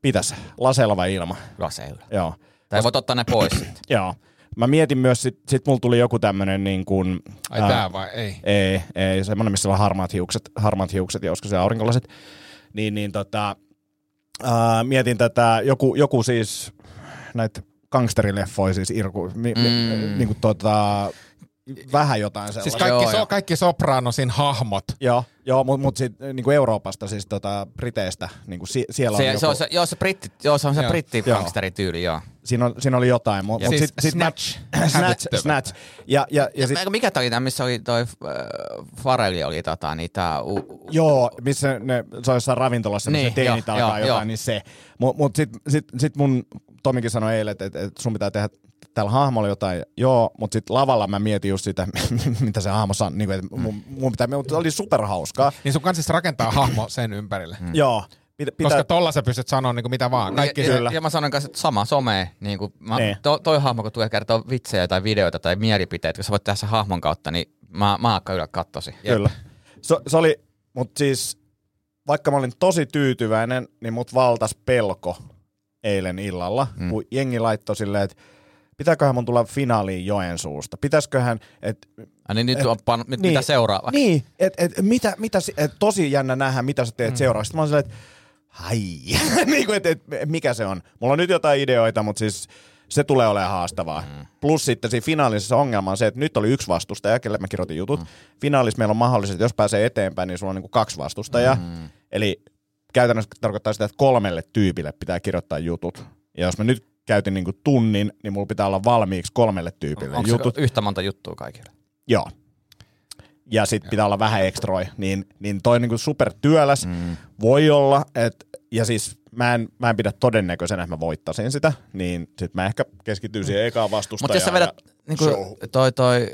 pitäisi. Laseilla vai ilma? Laseilla. Joo. Tai voit ottaa ne pois sitten. Joo. Mä mietin myös, sit, sit mulla tuli joku tämmönen niin kuin... Ai tää vai? Ei. Ei, ei, semmoinen, missä on harmaat hiukset, harmaat hiukset ja olisiko se aurinkolasit. Niin, niin tota, ää, mietin tätä, joku, joku siis näitä gangsterileffoja siis Irku, mi, mi, Mm. niin kuin tota, vähän jotain sellaista. Siis kaikki, Joo, so, joo. kaikki Sopranosin hahmot. Joo, joo mutta mut sit niin kuin Euroopasta, siis tota, Briteistä, niin kuin si, siellä Se, on joku, se, on se, joo, se, britti, joo, se on se Joo. britti Joo. gangsterityyli, joo. siinä, on, siinä oli jotain. Mutta Siis sit, sit mä- Snatch. snatch, snatch. Ja, ja, ja sit, Mikä toi, tää, missä oli toi äh, Farelli oli tota, niitä... U, u, Joo, missä ne, se on jossain ravintolassa, missä Niin, niin, teinit alkaa joo, jotain, joo. niin se. Mutta mut sit, sit, sit mun Tomikin sanoi eilen, että et, et sun pitää tehdä tällä hahmolla jotain, joo, mutta sitten lavalla mä mietin just sitä, mitä se hahmo sanoo, niin että mun, mun pitää, mutta oli superhauskaa. Niin sun kanssa rakentaa hahmo sen ympärille. Mm. Joo, pitä, pitää, Koska tolla sä pystyt sanoa niin mitä vaan. Kaikki ja, ja, ja, mä sanon kanssa, että sama some. Niin kuin mä, Niin. to, toi hahmo, kun tulee kertoa vitsejä tai videoita tai mielipiteitä, kun sä voit tehdä sen hahmon kautta, niin mä, mä akka kyllä kattosi. Kyllä. Se, se oli, mutta siis vaikka mä olin tosi tyytyväinen, niin mut valtas pelko eilen illalla, mm. kun jengi laittoi silleen, että pitääköhän mun tulla finaaliin Joensuusta. Pitäisköhän, että niin nyt, on pan, nyt mitä seuraavaksi? Niin, että et, mitä, mitä, et, tosi jännä nähdä, mitä sä teet mm. seuraavaksi. Sitten mä oon silleen, että hai, niin kuin, et, et, mikä se on. Mulla on nyt jotain ideoita, mutta siis se tulee olemaan haastavaa. Mm. Plus sitten siinä finaalisessa ongelma on se, että nyt oli yksi vastustaja, kelle mä kirjoitin jutut. Mm. Finaalissa meillä on mahdollisesti, että jos pääsee eteenpäin, niin sulla on niin kuin kaksi vastustajaa. Mm. Eli käytännössä tarkoittaa sitä, että kolmelle tyypille pitää kirjoittaa jutut. Ja jos mä nyt käytin niin kuin tunnin, niin mulla pitää olla valmiiksi kolmelle tyypille Onko jutut. yhtä monta juttua kaikille? Joo. Ja sitten pitää olla vähän ekstroi, niin, niin toi niinku super työläs mm. voi olla, et, ja siis mä en, mä en pidä todennäköisenä, että mä voittasin sitä, niin sit mä ehkä keskityn siihen ekaan vastustajaan. Mutta jos sä vedät niin kuin, toi, toi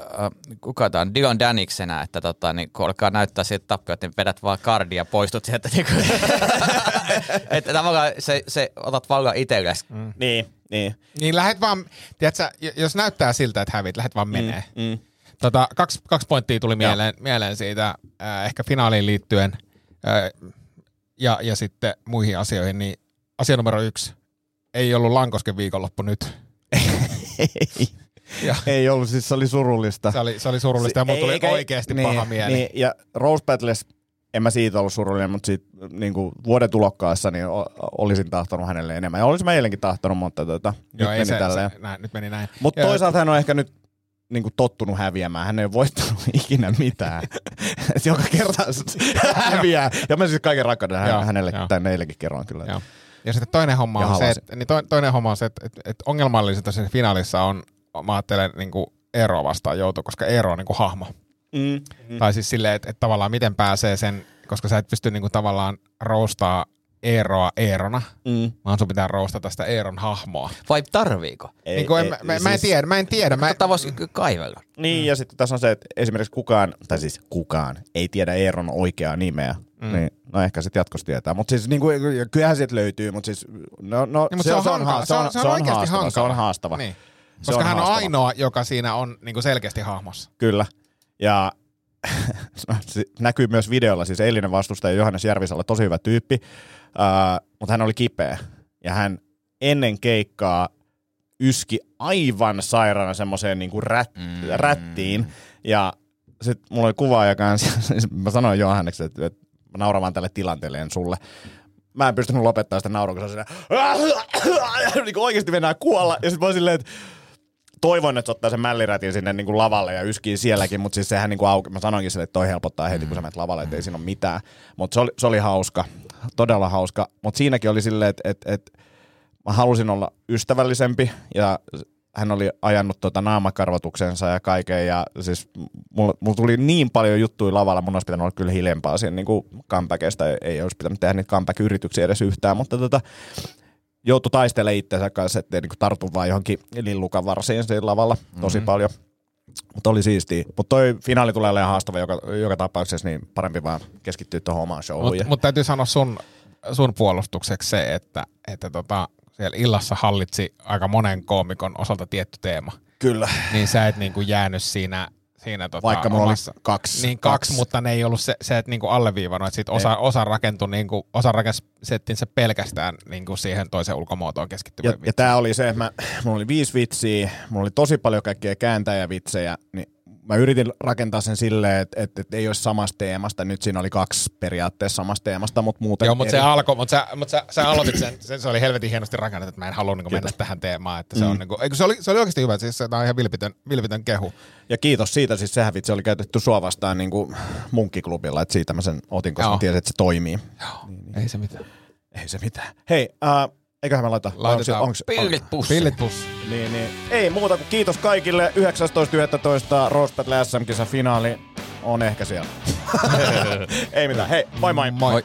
äh, kuka tää on, Dion Daniksenä, että tota, niin kun alkaa näyttää siltä tappiot, niin vedät vaan kardia ja poistut sieltä. Niin kuin, että tavallaan se, se otat vallan itsellesi. Mm. Niin, niin. niin lähet vaan, tiedätkö, jos näyttää siltä, että hävit, lähet vaan menee. Mm. Tota, kaksi, kaksi pointtia tuli mieleen, mieleen siitä, äh, ehkä finaaliin liittyen äh, ja, ja sitten muihin asioihin, niin asia numero yksi, ei ollut Lankosken viikonloppu nyt. Ja ei ollut, siis se oli surullista. se oli, se oli surullista ja mulla tuli Eikä- oikeasti niin, paha mieli. Niin, ja Rose Battles, en mä siitä ollut surullinen, mutta siitä niin kuin vuoden tulokkaassa niin olisin tahtonut hänelle enemmän. Ja olisin mä eilenkin tahtonut, mutta tota, nyt Joo, ei meni se, tälleen. se, näin, nyt meni näin. Mutta toisaalta hän on ehkä nyt niin kuin tottunut häviämään. Hän ei ole voittanut ikinä mitään. Joka kerta häviää. Ja mä siis kaiken rakkauden hän, hänelle joo. tai eilenkin kerroin kyllä. Joo. Ja sitten toinen homma Ja on se, että, niin to, toinen homma on se, että, että, ongelmallisinta siinä finaalissa on, mä ajattelen niin kuin Eero vastaan joutuu, koska Eero on niin kuin hahmo. Mm. Mm. Tai siis silleen, että, että tavallaan miten pääsee sen, koska sä et pysty niin kuin tavallaan roustaa Eeroa Eerona, Mm. vaan sun pitää roustata sitä Eeron hahmoa. Vai tarviiko? Ei, niin kuin en, ei, mä, mä, mä en siis- tiedä, mä en tiedä. Mä, Tätä voisi kaivella. Niin, ja sitten tässä on se, että esimerkiksi kukaan, tai siis kukaan, ei tiedä Eeron oikeaa nimeä. Mm. Niin, no ehkä sitten jatkossa tietää. Mutta siis niin kuin, kyllähän sieltä löytyy, mutta siis no, no, niin, mutta se, on, hankala. Se on, se on, oikeasti haastava. hankala. Se on haastava. Niin. Se Koska on hän on haastava. ainoa, joka siinä on niin kuin selkeästi hahmossa. Kyllä. Ja näkyy myös videolla, siis eilinen vastustaja Johannes Järvisalo, tosi hyvä tyyppi, uh, mutta hän oli kipeä. Ja hän ennen keikkaa yski aivan sairaana semmoiseen niinku rät, mm. rättiin. Ja sitten mulla oli kuvaaja kanssa, siis mä sanoin Johanneksi, että, että mä nauran vaan tälle tilanteelle en sulle. Mä en pystynyt lopettamaan sitä naurua, kun se on siinä, niin kuin oikeasti mennään kuolla. Ja sitten mä oon silleen, että toivon, että se ottaa sen mällirätin sinne niin kuin lavalle ja yskii sielläkin, mutta siis sehän niin kuin auki. Mä sanoinkin sille, että toi helpottaa heti, kun sä menet lavalle, että ei siinä ole mitään. Mutta se oli, se oli hauska, todella hauska. Mutta siinäkin oli silleen, että, että, että mä halusin olla ystävällisempi ja hän oli ajanut tota naamakarvotuksensa ja kaiken ja siis mulla, mulla tuli niin paljon juttuja lavalla, mun olisi pitänyt olla kyllä hiljempaa siinä niin comebackeista, ei, ei olisi pitänyt tehdä niitä comeback-yrityksiä edes yhtään, mutta tota, joutui taistelemaan itsensä kanssa, ettei niin tartu vaan johonkin lillukan varsiin siinä lavalla tosi mm-hmm. paljon. Mutta oli siistiä. Mutta toi finaali tulee olemaan haastava joka, joka tapauksessa, niin parempi vaan keskittyä tuohon omaan showhun. Mutta mut täytyy sanoa sun sun puolustukseksi se, että, että tota, siellä illassa hallitsi aika monen koomikon osalta tietty teema. Kyllä. Niin sä et niinku jäänyt siinä, siinä tota Vaikka mulla omassa, kaksi. niin kaksi, mutta ne ei ollut se, se että niinku alleviivannut, että sit osa, osa rakentui, niinku, osa rakensettiin se pelkästään niinku siihen toiseen ulkomuotoon keskittyvään Ja, ja tää oli se, että mä, mulla oli viisi vitsiä, mulla oli tosi paljon kaikkia kääntäjävitsejä, niin mä yritin rakentaa sen silleen, että, että, että ei olisi samasta teemasta. Nyt siinä oli kaksi periaatteessa samasta teemasta, mutta muuten Joo, mutta se eri. alkoi, mutta sä, mutta sä, sä aloitit sen, se, se oli helvetin hienosti rakennettu, että mä en halua niin mennä tähän teemaan, että se on niin kuin, eikö se oli, se oli oikeasti hyvä, siis se on ihan vilpitön, vilpitön kehu. Ja kiitos siitä, siis sehän vitsi oli käytetty sua vastaan niin kuin munkkiklubilla, että siitä mä sen otin, koska Joo. mä tiesin, että se toimii. Ei se mitään. Ei se mitään. Hei, äh, eiköhän me laita. Laitetaan onks, onks, Pillit pussi. Pillit pussi. niin, niin. Ei muuta kuin kiitos kaikille. 19.11. Rosbattle SM-kisa finaali on ehkä siellä. Ei mitään. Hei, moi moi. Moi.